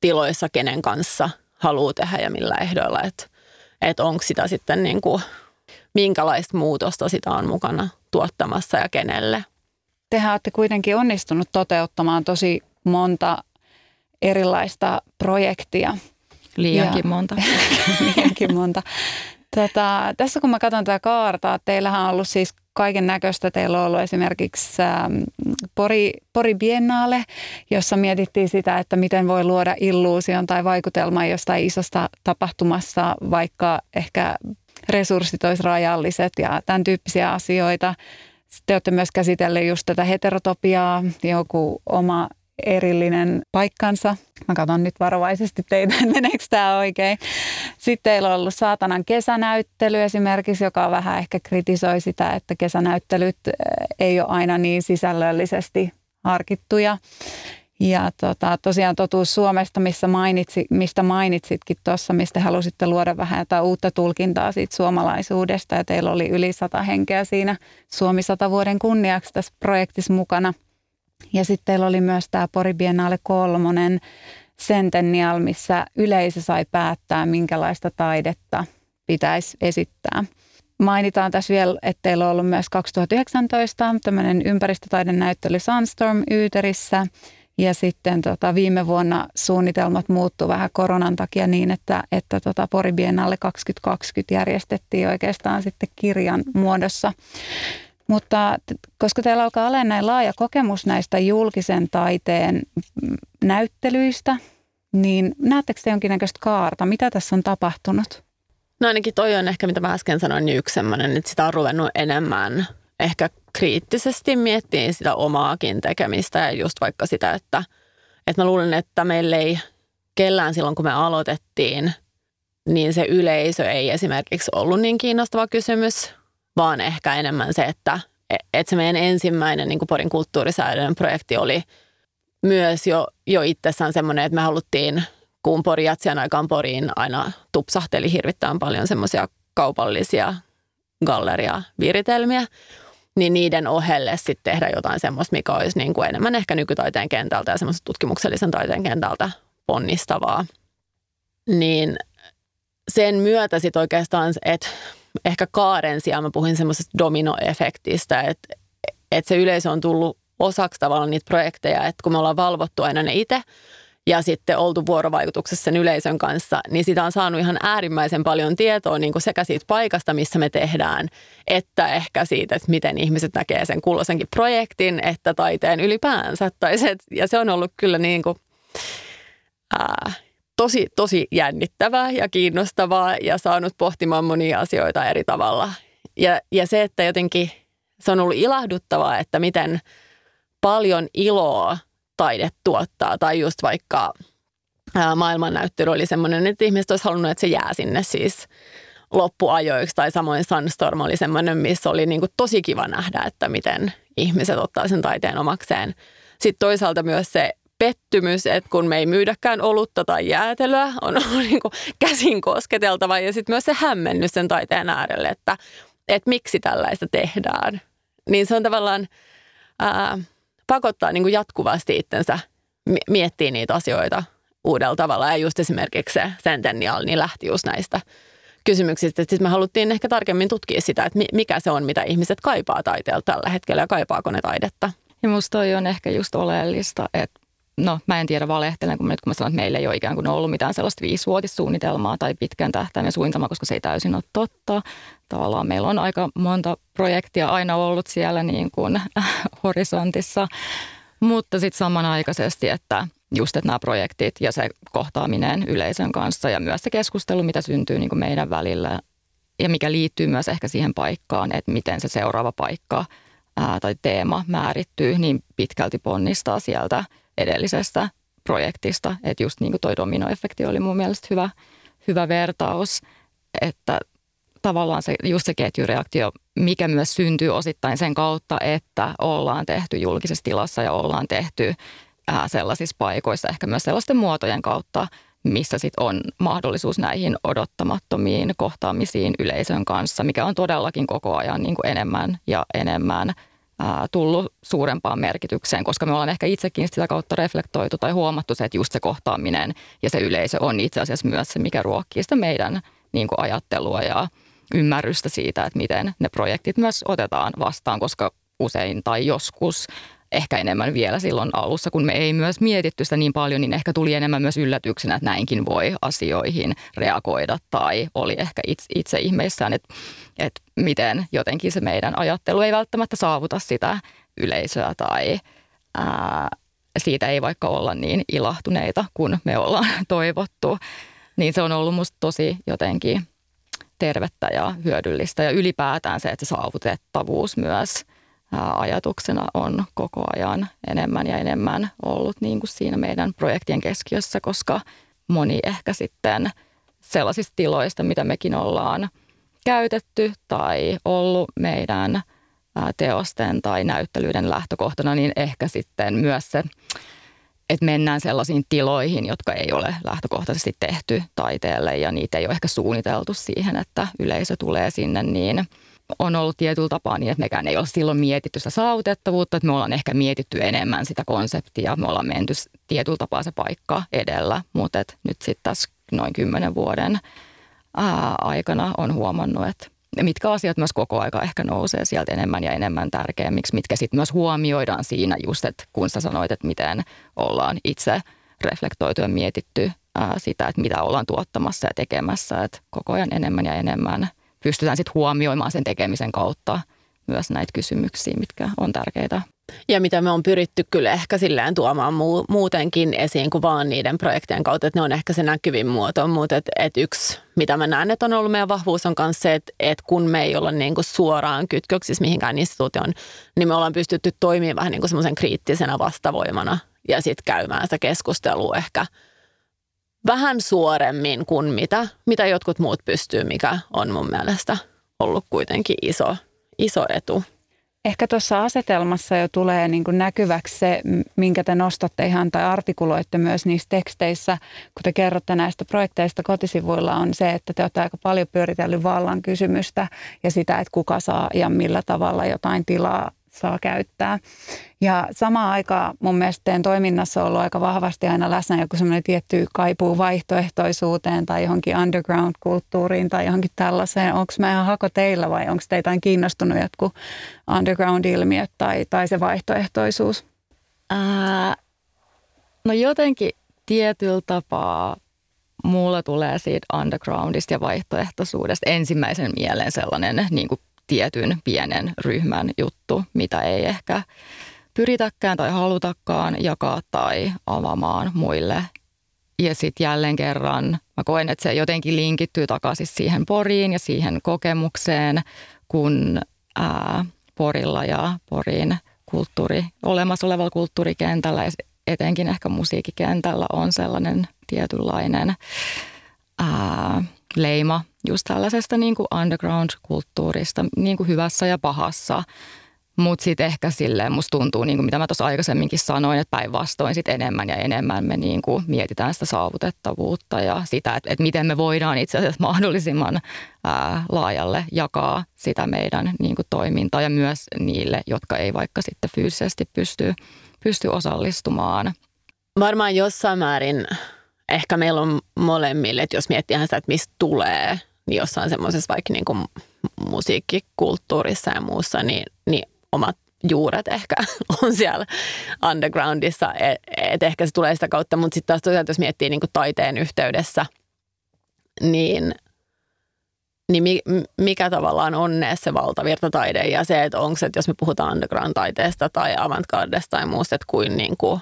tiloissa kenen kanssa haluaa tehdä ja millä ehdoilla, että, että onko sitä sitten niin kuin, minkälaista muutosta sitä on mukana tuottamassa ja kenelle. Tehän olette kuitenkin onnistunut toteuttamaan tosi monta erilaista projektia. Liiankin ja, monta. liiankin monta. Tätä, tässä kun mä katson tätä kaartaa, teillähän on ollut siis kaiken näköistä. Teillä on ollut esimerkiksi ähm, Pori, Pori Biennale, jossa mietittiin sitä, että miten voi luoda illuusion tai vaikutelman jostain isosta tapahtumassa, vaikka ehkä resurssit olisi rajalliset ja tämän tyyppisiä asioita. Sitten te olette myös käsitelleet just tätä heterotopiaa, joku oma erillinen paikkansa. Mä katson nyt varovaisesti teitä, meneekö tämä oikein. Sitten teillä on ollut saatanan kesänäyttely esimerkiksi, joka vähän ehkä kritisoi sitä, että kesänäyttelyt eh, ei ole aina niin sisällöllisesti harkittuja. Ja tota, tosiaan totuus Suomesta, missä mainitsi, mistä mainitsitkin tuossa, mistä halusitte luoda vähän jotain uutta tulkintaa siitä suomalaisuudesta. Ja teillä oli yli sata henkeä siinä Suomi sata vuoden kunniaksi tässä projektissa mukana. Ja sitten teillä oli myös tämä Pori Biennale kolmonen Centennial, missä yleisö sai päättää, minkälaista taidetta pitäisi esittää. Mainitaan tässä vielä, että teillä on ollut myös 2019 tämmöinen ympäristötaiden näyttely Sunstorm Yyterissä. Ja sitten tota, viime vuonna suunnitelmat muuttu vähän koronan takia niin, että, että tota, Pori Biennalle 2020 järjestettiin oikeastaan sitten kirjan muodossa. Mutta koska teillä alkaa olla näin laaja kokemus näistä julkisen taiteen näyttelyistä, niin näettekö te jonkinnäköistä kaarta? Mitä tässä on tapahtunut? No ainakin toi on ehkä, mitä mä äsken sanoin, niin yksi sellainen, että sitä on ruvennut enemmän ehkä kriittisesti miettiä sitä omaakin tekemistä ja just vaikka sitä, että, että mä luulen, että meillä ei kellään silloin, kun me aloitettiin, niin se yleisö ei esimerkiksi ollut niin kiinnostava kysymys, vaan ehkä enemmän se, että, että se meidän ensimmäinen niin Porin kulttuurisäädön projekti oli myös jo, jo itsessään semmoinen, että me haluttiin, kun Pori jatsian aikaan Poriin aina tupsahteli hirvittävän paljon semmoisia kaupallisia galleria-viritelmiä, niin niiden ohelle sitten tehdä jotain semmoista, mikä olisi niin kuin enemmän ehkä nykytaiteen kentältä ja semmoista tutkimuksellisen taiteen kentältä ponnistavaa. Niin sen myötä sitten oikeastaan, että ehkä kaaren sijaan mä puhuin semmoisesta dominoefektistä, että, että se yleisö on tullut osaksi tavallaan niitä projekteja, että kun me ollaan valvottu aina ne itse, ja sitten oltu vuorovaikutuksessa sen yleisön kanssa, niin sitä on saanut ihan äärimmäisen paljon tietoa niin kuin sekä siitä paikasta, missä me tehdään, että ehkä siitä, että miten ihmiset näkee sen kulloisenkin projektin, että taiteen ylipäänsä. Tai se, ja se on ollut kyllä niin kuin, ää, tosi, tosi jännittävää ja kiinnostavaa ja saanut pohtimaan monia asioita eri tavalla. Ja, ja se, että jotenkin se on ollut ilahduttavaa, että miten paljon iloa – taide tuottaa. Tai just vaikka maailmannäyttely oli semmoinen, että ihmiset olisi halunnut, että se jää sinne siis loppuajoiksi. Tai samoin Sunstorm oli semmoinen, missä oli niin kuin tosi kiva nähdä, että miten ihmiset ottaa sen taiteen omakseen. Sitten toisaalta myös se pettymys, että kun me ei myydäkään olutta tai jäätelöä, on niin kuin käsin kosketeltava. Ja sitten myös se hämmennys sen taiteen äärelle, että, että miksi tällaista tehdään. Niin se on tavallaan... Ää, pakottaa niin kuin jatkuvasti itsensä miettiä niitä asioita uudella tavalla. Ja just esimerkiksi se Centennial niin lähti just näistä kysymyksistä. Sitten me haluttiin ehkä tarkemmin tutkia sitä, että mikä se on, mitä ihmiset kaipaa taiteelta tällä hetkellä ja kaipaako ne taidetta. Ja musta toi on ehkä just oleellista, että no mä en tiedä valehtelen, kun, nyt, kun mä sanon, että meillä ei ole ikään kuin ollut mitään sellaista viisivuotissuunnitelmaa tai pitkän tähtäimen suunnitelmaa, koska se ei täysin ole totta. Tavallaan meillä on aika monta projektia aina ollut siellä niin kuin horisontissa, mutta sitten samanaikaisesti, että just että nämä projektit ja se kohtaaminen yleisön kanssa ja myös se keskustelu, mitä syntyy niin kuin meidän välillä ja mikä liittyy myös ehkä siihen paikkaan, että miten se seuraava paikka ää, tai teema määrittyy, niin pitkälti ponnistaa sieltä – edellisestä projektista. Että just niin kuin toi dominoefekti oli mun mielestä hyvä, hyvä vertaus, että tavallaan se, just se ketjureaktio, mikä myös syntyy osittain sen kautta, että ollaan tehty julkisessa tilassa ja ollaan tehty ää, sellaisissa paikoissa, ehkä myös sellaisten muotojen kautta, missä sit on mahdollisuus näihin odottamattomiin kohtaamisiin yleisön kanssa, mikä on todellakin koko ajan niin kuin enemmän ja enemmän – tullut suurempaan merkitykseen, koska me ollaan ehkä itsekin sitä kautta reflektoitu tai huomattu se, että just se kohtaaminen ja se yleisö on itse asiassa myös se, mikä ruokkii sitä meidän niin kuin ajattelua ja ymmärrystä siitä, että miten ne projektit myös otetaan vastaan, koska usein tai joskus ehkä enemmän vielä silloin alussa, kun me ei myös mietitty sitä niin paljon, niin ehkä tuli enemmän myös yllätyksenä, että näinkin voi asioihin reagoida tai oli ehkä itse, itse ihmeissään, että, että miten jotenkin se meidän ajattelu ei välttämättä saavuta sitä yleisöä tai ää, siitä ei vaikka olla niin ilahtuneita kuin me ollaan toivottu. Niin se on ollut musta tosi jotenkin tervettä ja hyödyllistä ja ylipäätään se, että se saavutettavuus myös – ajatuksena on koko ajan enemmän ja enemmän ollut niin kuin siinä meidän projektien keskiössä, koska moni ehkä sitten sellaisista tiloista, mitä mekin ollaan käytetty tai ollut meidän teosten tai näyttelyiden lähtökohtana, niin ehkä sitten myös se että mennään sellaisiin tiloihin, jotka ei ole lähtökohtaisesti tehty taiteelle ja niitä ei ole ehkä suunniteltu siihen, että yleisö tulee sinne, niin on ollut tietyllä tapaa niin, että mekään ei ole silloin mietitty sitä saavutettavuutta, että me ollaan ehkä mietitty enemmän sitä konseptia, me ollaan menty tietyllä tapaa se paikka edellä, mutta et nyt sitten tässä noin kymmenen vuoden ää, aikana on huomannut, että mitkä asiat myös koko aika ehkä nousee sieltä enemmän ja enemmän tärkeämmiksi, mitkä sitten myös huomioidaan siinä just, että kun sä sanoit, että miten ollaan itse reflektoitu ja mietitty ää, sitä, että mitä ollaan tuottamassa ja tekemässä, että koko ajan enemmän ja enemmän pystytään sitten huomioimaan sen tekemisen kautta myös näitä kysymyksiä, mitkä on tärkeitä. Ja mitä me on pyritty kyllä ehkä silleen tuomaan muu, muutenkin esiin kuin vaan niiden projektien kautta, että ne on ehkä se näkyvin muoto, mutta et, et yksi, mitä mä näen, että on ollut meidän vahvuus on myös se, että, että kun me ei olla niin kuin suoraan kytköksissä mihinkään instituutioon, niin me ollaan pystytty toimimaan vähän niin kuin semmoisen kriittisenä vastavoimana ja sitten käymään sitä keskustelua ehkä vähän suoremmin kuin mitä, mitä jotkut muut pystyy, mikä on mun mielestä ollut kuitenkin iso, iso etu. Ehkä tuossa asetelmassa jo tulee niin kuin näkyväksi se, minkä te nostatte ihan tai artikuloitte myös niissä teksteissä, kun te kerrotte näistä projekteista kotisivuilla, on se, että te olette aika paljon pyöritellyt vallan kysymystä ja sitä, että kuka saa ja millä tavalla jotain tilaa saa käyttää. Ja samaan aikaan mun mielestä teidän toiminnassa on ollut aika vahvasti aina läsnä joku semmoinen tietty kaipuu vaihtoehtoisuuteen tai johonkin underground-kulttuuriin tai johonkin tällaiseen. Onko mä ihan hako teillä vai onko teitä kiinnostunut jotkut underground-ilmiöt tai, tai se vaihtoehtoisuus? Ää, no jotenkin tietyllä tapaa mulla tulee siitä undergroundista ja vaihtoehtoisuudesta ensimmäisen mieleen sellainen niin kuin tietyn pienen ryhmän juttu, mitä ei ehkä pyritäkään tai halutakaan jakaa tai avaamaan muille. Ja sitten jälleen kerran mä koen, että se jotenkin linkittyy takaisin siihen poriin ja siihen kokemukseen, kun ää, porilla ja porin kulttuuri, olemassa olevalla kulttuurikentällä etenkin ehkä musiikkikentällä on sellainen tietynlainen ää, leima just tällaisesta niin kuin underground-kulttuurista, niin kuin hyvässä ja pahassa. Mutta sitten ehkä silleen musta tuntuu, niin kuin mitä mä tuossa aikaisemminkin sanoin, että päinvastoin sitten enemmän ja enemmän me niin kuin mietitään sitä saavutettavuutta ja sitä, että, että miten me voidaan itse asiassa mahdollisimman ää, laajalle jakaa sitä meidän niin kuin toimintaa ja myös niille, jotka ei vaikka sitten fyysisesti pysty, pysty osallistumaan. Varmaan jossain määrin ehkä meillä on molemmille, että jos miettii sitä, että mistä tulee, niin jossain semmoisessa vaikka niin kuin musiikkikulttuurissa ja muussa, niin, niin omat juuret ehkä on siellä undergroundissa, että et ehkä se tulee sitä kautta, mutta sitten taas tosiaan, jos miettii niin kuin taiteen yhteydessä, niin, niin mikä tavallaan on se valtavirtataide ja se, että onko se, että jos me puhutaan underground-taiteesta tai avantgardesta tai muusta, että kuin, niin kuin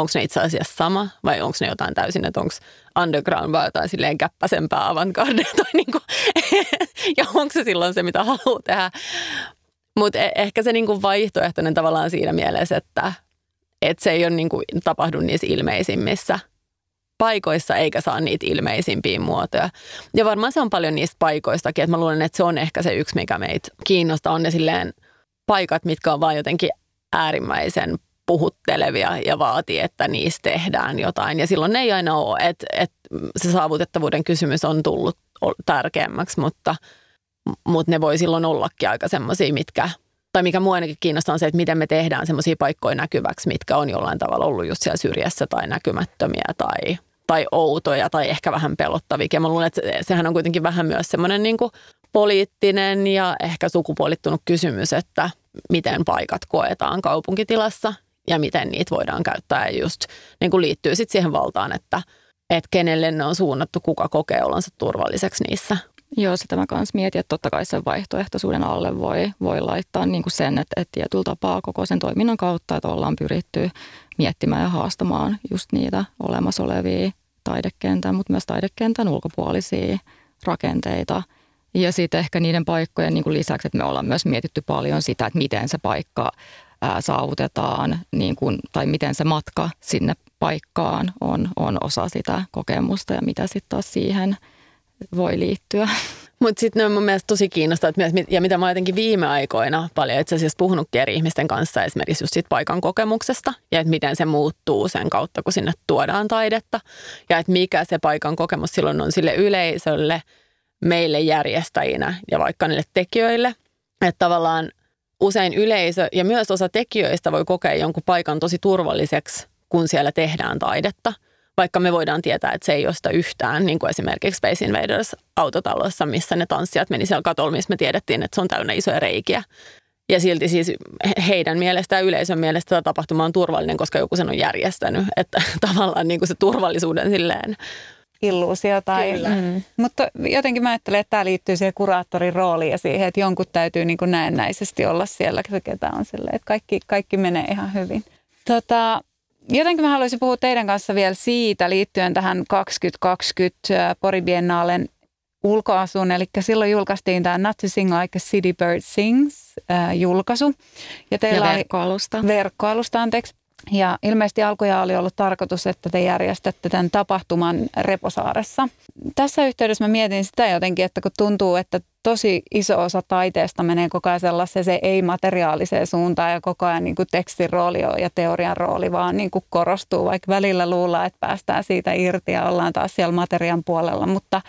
onko ne itse asiassa sama vai onko ne jotain täysin, että onko underground vai jotain silleen käppäsempää avantgarde tai niinku, ja onko se silloin se, mitä haluaa tehdä. Mutta e- ehkä se niinku vaihtoehtoinen tavallaan siinä mielessä, että et se ei ole niinku tapahdu niissä ilmeisimmissä paikoissa eikä saa niitä ilmeisimpiä muotoja. Ja varmaan se on paljon niistä paikoistakin, että mä luulen, että se on ehkä se yksi, mikä meitä kiinnostaa, on ne silleen paikat, mitkä on vaan jotenkin äärimmäisen puhuttelevia ja vaatii, että niistä tehdään jotain. Ja silloin ne ei aina ole, että, että se saavutettavuuden kysymys on tullut tärkeämmäksi, mutta, mutta ne voi silloin ollakin aika semmoisia, mitkä, tai mikä mua ainakin kiinnostaa on se, että miten me tehdään semmoisia paikkoja näkyväksi, mitkä on jollain tavalla ollut just siellä syrjässä tai näkymättömiä tai, tai outoja tai ehkä vähän pelottavia. Ja mä luulen, että sehän on kuitenkin vähän myös semmoinen niin poliittinen ja ehkä sukupuolittunut kysymys, että miten paikat koetaan kaupunkitilassa ja miten niitä voidaan käyttää. Ja just niin kuin liittyy sitten siihen valtaan, että, että kenelle ne on suunnattu, kuka kokee olonsa turvalliseksi niissä. Joo, sitä mä kanssa mietin, että totta kai sen vaihtoehtoisuuden alle voi, voi laittaa niin kuin sen, että, että tietyllä tapaa koko sen toiminnan kautta, että ollaan pyritty miettimään ja haastamaan just niitä olemassa olevia taidekentän, mutta myös taidekentän ulkopuolisia rakenteita. Ja sitten ehkä niiden paikkojen niin kuin lisäksi, että me ollaan myös mietitty paljon sitä, että miten se paikka ää, saavutetaan niin kuin, tai miten se matka sinne paikkaan on, on osa sitä kokemusta ja mitä sitten taas siihen voi liittyä. Mutta sitten ne on mun mielestä tosi kiinnostavaa, ja mitä mä oon jotenkin viime aikoina paljon itse asiassa puhunutkin eri ihmisten kanssa esimerkiksi just siitä paikan kokemuksesta, ja että miten se muuttuu sen kautta, kun sinne tuodaan taidetta, ja että mikä se paikan kokemus silloin on sille yleisölle, meille järjestäjinä ja vaikka niille tekijöille. Että tavallaan usein yleisö ja myös osa tekijöistä voi kokea jonkun paikan tosi turvalliseksi, kun siellä tehdään taidetta – vaikka me voidaan tietää, että se ei ole yhtään, niin kuin esimerkiksi Space Invaders autotalossa, missä ne tanssijat meni siellä katolla, missä me tiedettiin, että se on täynnä isoja reikiä. Ja silti siis heidän mielestä ja yleisön mielestä tämä tapahtuma on turvallinen, koska joku sen on järjestänyt. Että tavallaan niin kuin se turvallisuuden silleen illuusio. Tai, Kyllä. Mm. Mutta jotenkin mä ajattelen, että tämä liittyy siihen kuraattorin rooliin ja siihen, että jonkun täytyy niin kuin näennäisesti olla siellä, ketä on silleen, että kaikki, kaikki menee ihan hyvin. Tota, Jotenkin mä haluaisin puhua teidän kanssa vielä siitä liittyen tähän 2020 Pori Biennalen ulkoasuun. Eli silloin julkaistiin tämä Not to Sing Like a City Bird Sings äh, julkaisu. Ja, teillä ja verkkoalusta. Oli, verkkoalusta, anteeksi. Ja ilmeisesti alkuja oli ollut tarkoitus, että te järjestätte tämän tapahtuman Reposaaressa. Tässä yhteydessä mä mietin sitä jotenkin, että kun tuntuu, että tosi iso osa taiteesta menee koko ajan sellaiseen se ei-materiaaliseen suuntaan ja koko ajan niin kuin tekstin rooli ja teorian rooli vaan niin kuin korostuu, vaikka välillä luullaan, että päästään siitä irti ja ollaan taas siellä materian puolella, mutta,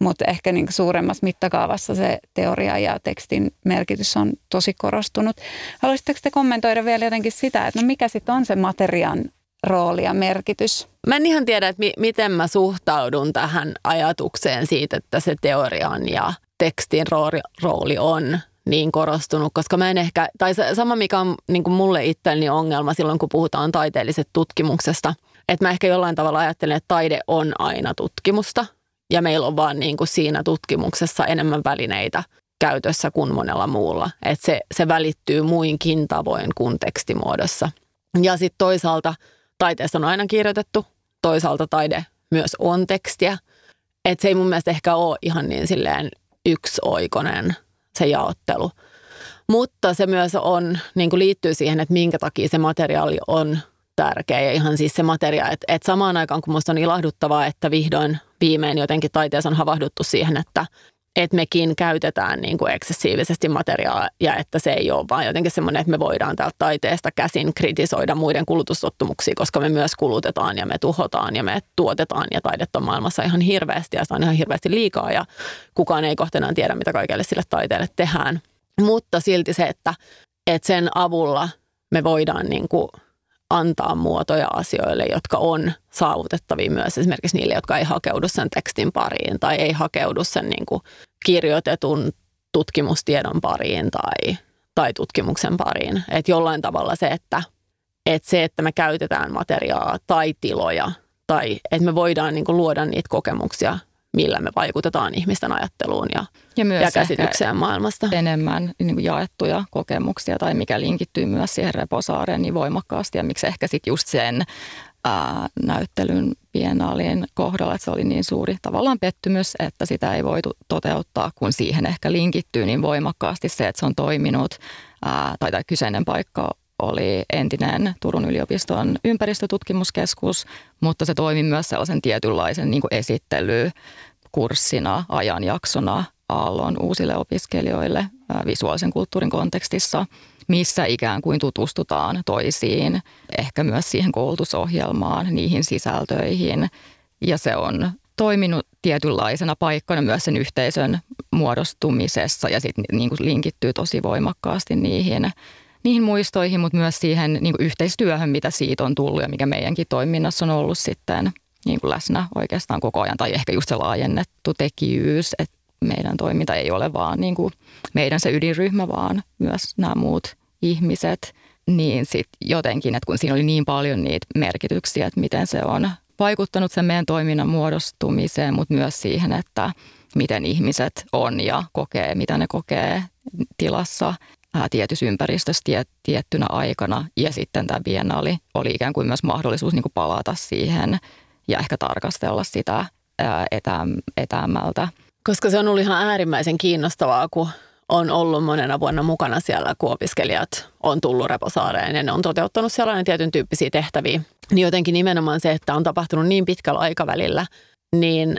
mutta ehkä niin kuin suuremmassa mittakaavassa se teoria ja tekstin merkitys on tosi korostunut. Haluaisitteko te kommentoida vielä jotenkin sitä, että no mikä sitten on se materian rooli ja merkitys? Mä en ihan tiedä, että mi- miten mä suhtaudun tähän ajatukseen siitä, että se teorian ja tekstin rooli, rooli on niin korostunut, koska mä en ehkä, tai sama mikä on niin kuin mulle itselleni ongelma silloin, kun puhutaan taiteellisesta tutkimuksesta, että mä ehkä jollain tavalla ajattelen, että taide on aina tutkimusta ja meillä on vaan niin kuin siinä tutkimuksessa enemmän välineitä käytössä kuin monella muulla. Että se, se välittyy muinkin tavoin kuin tekstimuodossa. Ja sitten toisaalta taiteessa on aina kirjoitettu, toisaalta taide myös on tekstiä. Että se ei mun mielestä ehkä ole ihan niin silleen yksioikoinen se jaottelu. Mutta se myös on, niin kuin liittyy siihen, että minkä takia se materiaali on tärkeä. Ja ihan siis se materiaali, että, että samaan aikaan kun minusta on ilahduttavaa, että vihdoin viimein jotenkin taiteessa on havahduttu siihen, että että mekin käytetään niin kuin eksessiivisesti materiaalia ja että se ei ole vaan jotenkin semmoinen, että me voidaan täältä taiteesta käsin kritisoida muiden kulutustottumuksia, koska me myös kulutetaan ja me tuhotaan ja me tuotetaan ja taidetta on maailmassa ihan hirveästi ja sitä on ihan hirveästi liikaa ja kukaan ei kohtenaan tiedä, mitä kaikelle sille taiteelle tehdään. Mutta silti se, että, että sen avulla me voidaan niin kuin antaa muotoja asioille, jotka on saavutettavia myös esimerkiksi niille, jotka ei hakeudu sen tekstin pariin tai ei hakeudu sen niin kuin kirjoitetun tutkimustiedon pariin tai, tai tutkimuksen pariin. Et jollain tavalla se, että, että se, että me käytetään materiaa tai tiloja tai että me voidaan niin kuin luoda niitä kokemuksia millä me vaikutetaan ihmisten ajatteluun ja, ja, myös ja käsitykseen maailmasta. enemmän niin kuin jaettuja kokemuksia tai mikä linkittyy myös siihen reposaareen niin voimakkaasti ja miksi ehkä sitten just sen ää, näyttelyn biennaalien kohdalla, että se oli niin suuri tavallaan pettymys, että sitä ei voitu toteuttaa, kun siihen ehkä linkittyy niin voimakkaasti se, että se on toiminut ää, tai, tai kyseinen paikka oli entinen Turun yliopiston ympäristötutkimuskeskus, mutta se toimi myös sellaisen tietynlaisen niin esittelykurssina, ajanjaksona Aallon uusille opiskelijoille visuaalisen kulttuurin kontekstissa, missä ikään kuin tutustutaan toisiin, ehkä myös siihen koulutusohjelmaan, niihin sisältöihin. Ja se on toiminut tietynlaisena paikkana myös sen yhteisön muodostumisessa ja sitten niin linkittyy tosi voimakkaasti niihin niihin muistoihin, mutta myös siihen niin kuin yhteistyöhön, mitä siitä on tullut ja mikä meidänkin toiminnassa on ollut sitten niin kuin läsnä oikeastaan koko ajan. Tai ehkä just se laajennettu tekijyys, että meidän toiminta ei ole vaan niin kuin meidän se ydinryhmä, vaan myös nämä muut ihmiset. Niin sitten jotenkin, että kun siinä oli niin paljon niitä merkityksiä, että miten se on vaikuttanut sen meidän toiminnan muodostumiseen, mutta myös siihen, että miten ihmiset on ja kokee, mitä ne kokee tilassa tietyssä ympäristössä tiet, tiettynä aikana. Ja sitten tämä biennaali oli ikään kuin myös mahdollisuus niin kuin palata siihen ja ehkä tarkastella sitä etä, etäämmältä. Koska se on ollut ihan äärimmäisen kiinnostavaa, kun on ollut monena vuonna mukana siellä, kun opiskelijat on tullut Reposaareen ja ne on toteuttanut sellainen tietyn tyyppisiä tehtäviä. Niin jotenkin nimenomaan se, että on tapahtunut niin pitkällä aikavälillä, niin,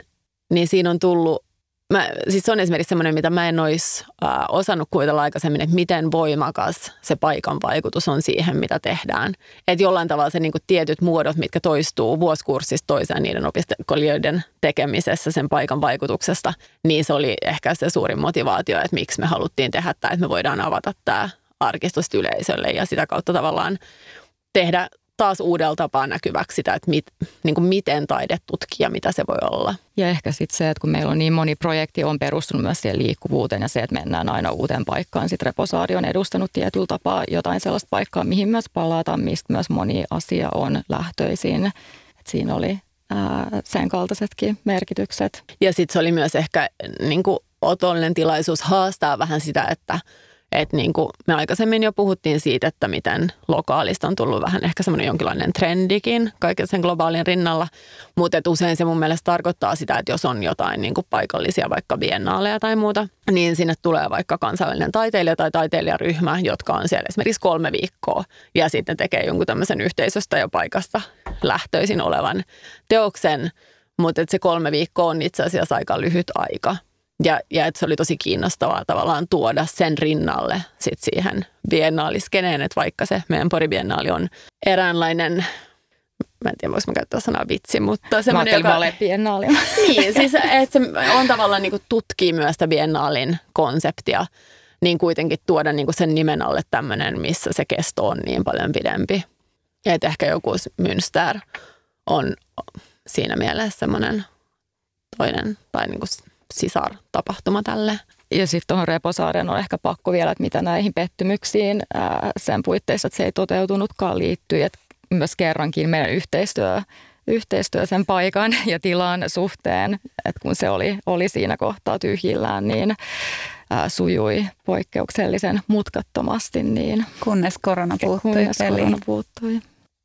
niin siinä on tullut mä, siis se on esimerkiksi semmoinen, mitä mä en olisi äh, osannut kuvitella aikaisemmin, että miten voimakas se paikan vaikutus on siihen, mitä tehdään. Että jollain tavalla se niin kuin tietyt muodot, mitkä toistuu vuosikurssista toiseen niiden opiskelijoiden tekemisessä sen paikan vaikutuksesta, niin se oli ehkä se suurin motivaatio, että miksi me haluttiin tehdä tämä, että me voidaan avata tämä arkistosta yleisölle ja sitä kautta tavallaan tehdä taas uudella tapaa näkyväksi sitä, että mit, niin kuin miten taide tutkii ja mitä se voi olla. Ja ehkä sitten se, että kun meillä on niin moni projekti, on perustunut myös siihen liikkuvuuteen ja se, että mennään aina uuteen paikkaan. Sitten Reposaari on edustanut tietyllä tapaa jotain sellaista paikkaa, mihin myös palataan, mistä myös moni asia on lähtöisin. Et siinä oli ää, sen kaltaisetkin merkitykset. Ja sitten se oli myös ehkä niin kuin otollinen tilaisuus haastaa vähän sitä, että – että niin kuin me aikaisemmin jo puhuttiin siitä, että miten lokaalista on tullut vähän ehkä semmoinen jonkinlainen trendikin kaiken sen globaalin rinnalla. Mutta usein se mun mielestä tarkoittaa sitä, että jos on jotain niin kuin paikallisia vaikka biennaaleja tai muuta, niin sinne tulee vaikka kansainvälinen taiteilija tai taiteilijaryhmä, jotka on siellä esimerkiksi kolme viikkoa ja sitten tekee jonkun tämmöisen yhteisöstä ja paikasta lähtöisin olevan teoksen. Mutta se kolme viikkoa on itse asiassa aika lyhyt aika. Ja, ja että se oli tosi kiinnostavaa tavallaan tuoda sen rinnalle sit siihen biennaaliskeneen, että vaikka se meidän Pori-biennaali on eräänlainen mä en tiedä, voiko mä käyttää sanaa vitsi, mutta semmoinen, joka... biennaali. niin, siis että se on tavallaan niin kuin tutkii myös sitä biennaalin konseptia, niin kuitenkin tuoda niin kuin sen nimen alle tämmöinen, missä se kesto on niin paljon pidempi. Ja että ehkä joku Münster on siinä mielessä semmoinen toinen tai niin kuin sisartapahtuma tälle. Ja sitten tuohon Reposaaren on ehkä pakko vielä, että mitä näihin pettymyksiin ää, sen puitteissa, että se ei toteutunutkaan liittyy. Että myös kerrankin meidän yhteistyö, yhteistyö sen paikan ja tilan suhteen, että kun se oli, oli siinä kohtaa tyhjillään, niin ää, sujui poikkeuksellisen mutkattomasti. Niin kunnes korona puuttui. Kunnes korona puuttui.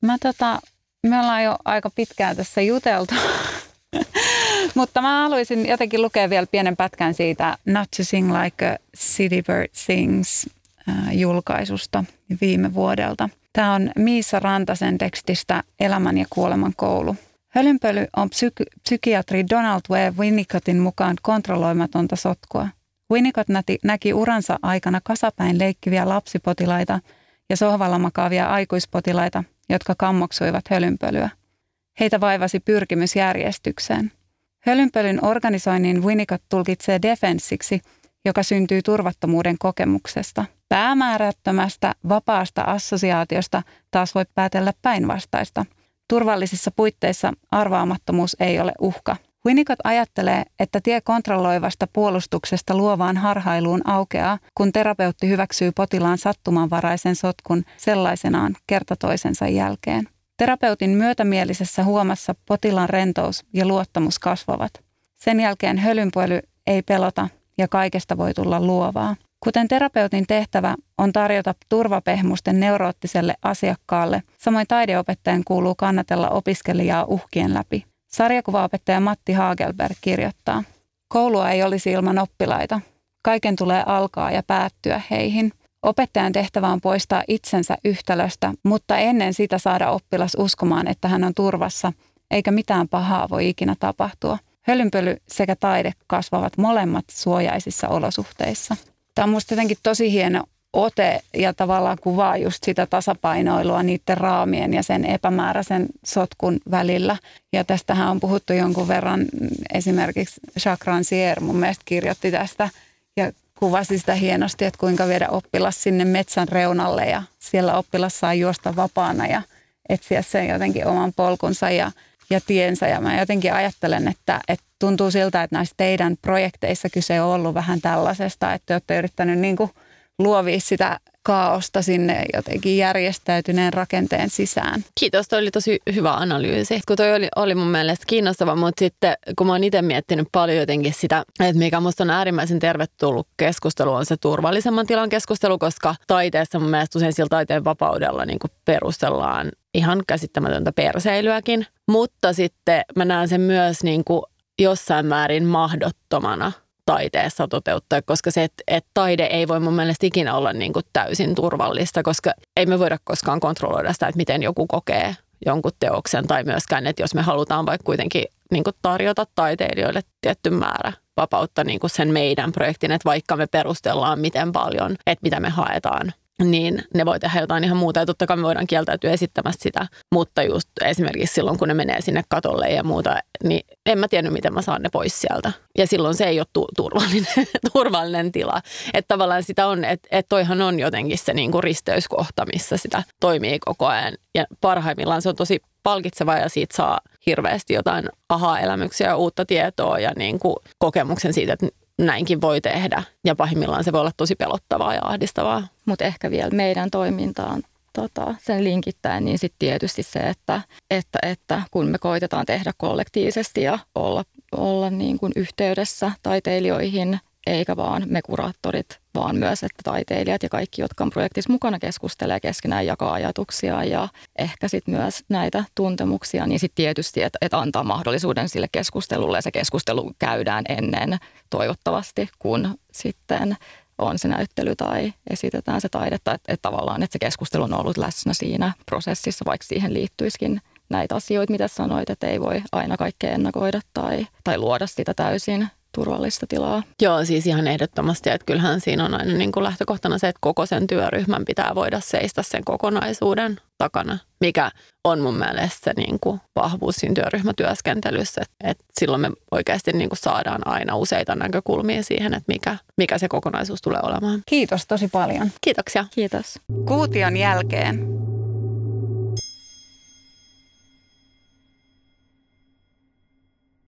Mä tota, me ollaan jo aika pitkään tässä juteltu Mutta mä haluaisin jotenkin lukea vielä pienen pätkän siitä Not to Sing Like a City Bird Sings äh, julkaisusta viime vuodelta. Tämä on Miisa Rantasen tekstistä Elämän ja kuoleman koulu. Hölynpöly on psyk- psykiatri Donald W. Winnicottin mukaan kontrolloimatonta sotkua. Winnicott näti, näki uransa aikana kasapäin leikkiviä lapsipotilaita ja sohvalla makaavia aikuispotilaita, jotka kammoksuivat hölynpölyä. Heitä vaivasi pyrkimys järjestykseen. Hölynpölyn organisoinnin Winnicott tulkitsee defenssiksi, joka syntyy turvattomuuden kokemuksesta. Päämäärättömästä, vapaasta assosiaatiosta taas voi päätellä päinvastaista. Turvallisissa puitteissa arvaamattomuus ei ole uhka. Winnicott ajattelee, että tie kontrolloivasta puolustuksesta luovaan harhailuun aukeaa, kun terapeutti hyväksyy potilaan sattumanvaraisen sotkun sellaisenaan kerta toisensa jälkeen. Terapeutin myötämielisessä huomassa potilaan rentous ja luottamus kasvavat. Sen jälkeen hölynpöly ei pelota ja kaikesta voi tulla luovaa. Kuten terapeutin tehtävä on tarjota turvapehmusten neuroottiselle asiakkaalle, samoin taideopettajan kuuluu kannatella opiskelijaa uhkien läpi. Sarjakuvaopettaja Matti Hagelberg kirjoittaa, koulua ei olisi ilman oppilaita. Kaiken tulee alkaa ja päättyä heihin – Opettajan tehtävä on poistaa itsensä yhtälöstä, mutta ennen sitä saada oppilas uskomaan, että hän on turvassa, eikä mitään pahaa voi ikinä tapahtua. Hölynpöly sekä taide kasvavat molemmat suojaisissa olosuhteissa. Tämä on minusta jotenkin tosi hieno ote ja tavallaan kuvaa just sitä tasapainoilua niiden raamien ja sen epämääräisen sotkun välillä. Ja tästähän on puhuttu jonkun verran, esimerkiksi Jacques Rancière mun mielestä kirjoitti tästä ja kuvasi sitä hienosti, että kuinka viedä oppilas sinne metsän reunalle ja siellä oppilas saa juosta vapaana ja etsiä sen jotenkin oman polkunsa ja, ja tiensä. Ja mä jotenkin ajattelen, että, että tuntuu siltä, että näissä teidän projekteissa kyse on ollut vähän tällaisesta, että te olette yrittänyt niin luovia sitä kaaosta sinne jotenkin järjestäytyneen rakenteen sisään. Kiitos, toi oli tosi hyvä analyysi. Kun toi oli, oli mun mielestä kiinnostava, mutta sitten kun mä oon itse miettinyt paljon jotenkin sitä, että mikä musta on äärimmäisen tervetullut keskustelu, on se turvallisemman tilan keskustelu, koska taiteessa mun mielestä usein sillä taiteen vapaudella niin perustellaan ihan käsittämätöntä perseilyäkin. Mutta sitten mä näen sen myös niin kuin jossain määrin mahdottomana – taiteessa toteuttaa, koska se, että, että taide ei voi mun mielestä ikinä olla niin kuin täysin turvallista, koska ei me voida koskaan kontrolloida sitä, että miten joku kokee jonkun teoksen tai myöskään, että jos me halutaan vaikka kuitenkin niin kuin tarjota taiteilijoille tietty määrä vapautta niin kuin sen meidän projektin, että vaikka me perustellaan miten paljon, että mitä me haetaan, niin ne voi tehdä jotain ihan muuta. Ja totta kai me voidaan kieltäytyä esittämästä sitä, mutta just esimerkiksi silloin, kun ne menee sinne katolle ja muuta, niin en mä tiennyt, miten mä saan ne pois sieltä. Ja silloin se ei ole tu- turvallinen, turvallinen tila. Että tavallaan sitä on, että et toihan on jotenkin se niinku risteyskohta, missä sitä toimii koko ajan. Ja parhaimmillaan se on tosi palkitseva ja siitä saa hirveästi jotain aha-elämyksiä ja uutta tietoa ja niin kokemuksen siitä, että näinkin voi tehdä. Ja pahimmillaan se voi olla tosi pelottavaa ja ahdistavaa. Mutta ehkä vielä meidän toimintaan tota, sen linkittäen, niin sitten tietysti se, että, että, että kun me koitetaan tehdä kollektiivisesti ja olla, olla niin kuin yhteydessä taiteilijoihin, eikä vaan me kuraattorit, vaan myös, että taiteilijat ja kaikki, jotka on projektissa mukana, keskustelee keskenään, jakaa ajatuksia ja ehkä sitten myös näitä tuntemuksia, niin sitten tietysti, että, että antaa mahdollisuuden sille keskustelulle ja se keskustelu käydään ennen toivottavasti, kun sitten on se näyttely tai esitetään se taidetta, että, että tavallaan että se keskustelu on ollut läsnä siinä prosessissa, vaikka siihen liittyisikin näitä asioita, mitä sanoit, että ei voi aina kaikkea ennakoida tai, tai luoda sitä täysin turvallista tilaa. Joo, siis ihan ehdottomasti, että kyllähän siinä on aina niin kuin lähtökohtana se, että koko sen työryhmän pitää voida seistä sen kokonaisuuden takana, mikä on mun mielestä se niin kuin vahvuus siinä työryhmätyöskentelyssä, että, että silloin me oikeasti niin kuin saadaan aina useita näkökulmia siihen, että mikä, mikä se kokonaisuus tulee olemaan. Kiitos tosi paljon. Kiitoksia. Kiitos. Kuution jälkeen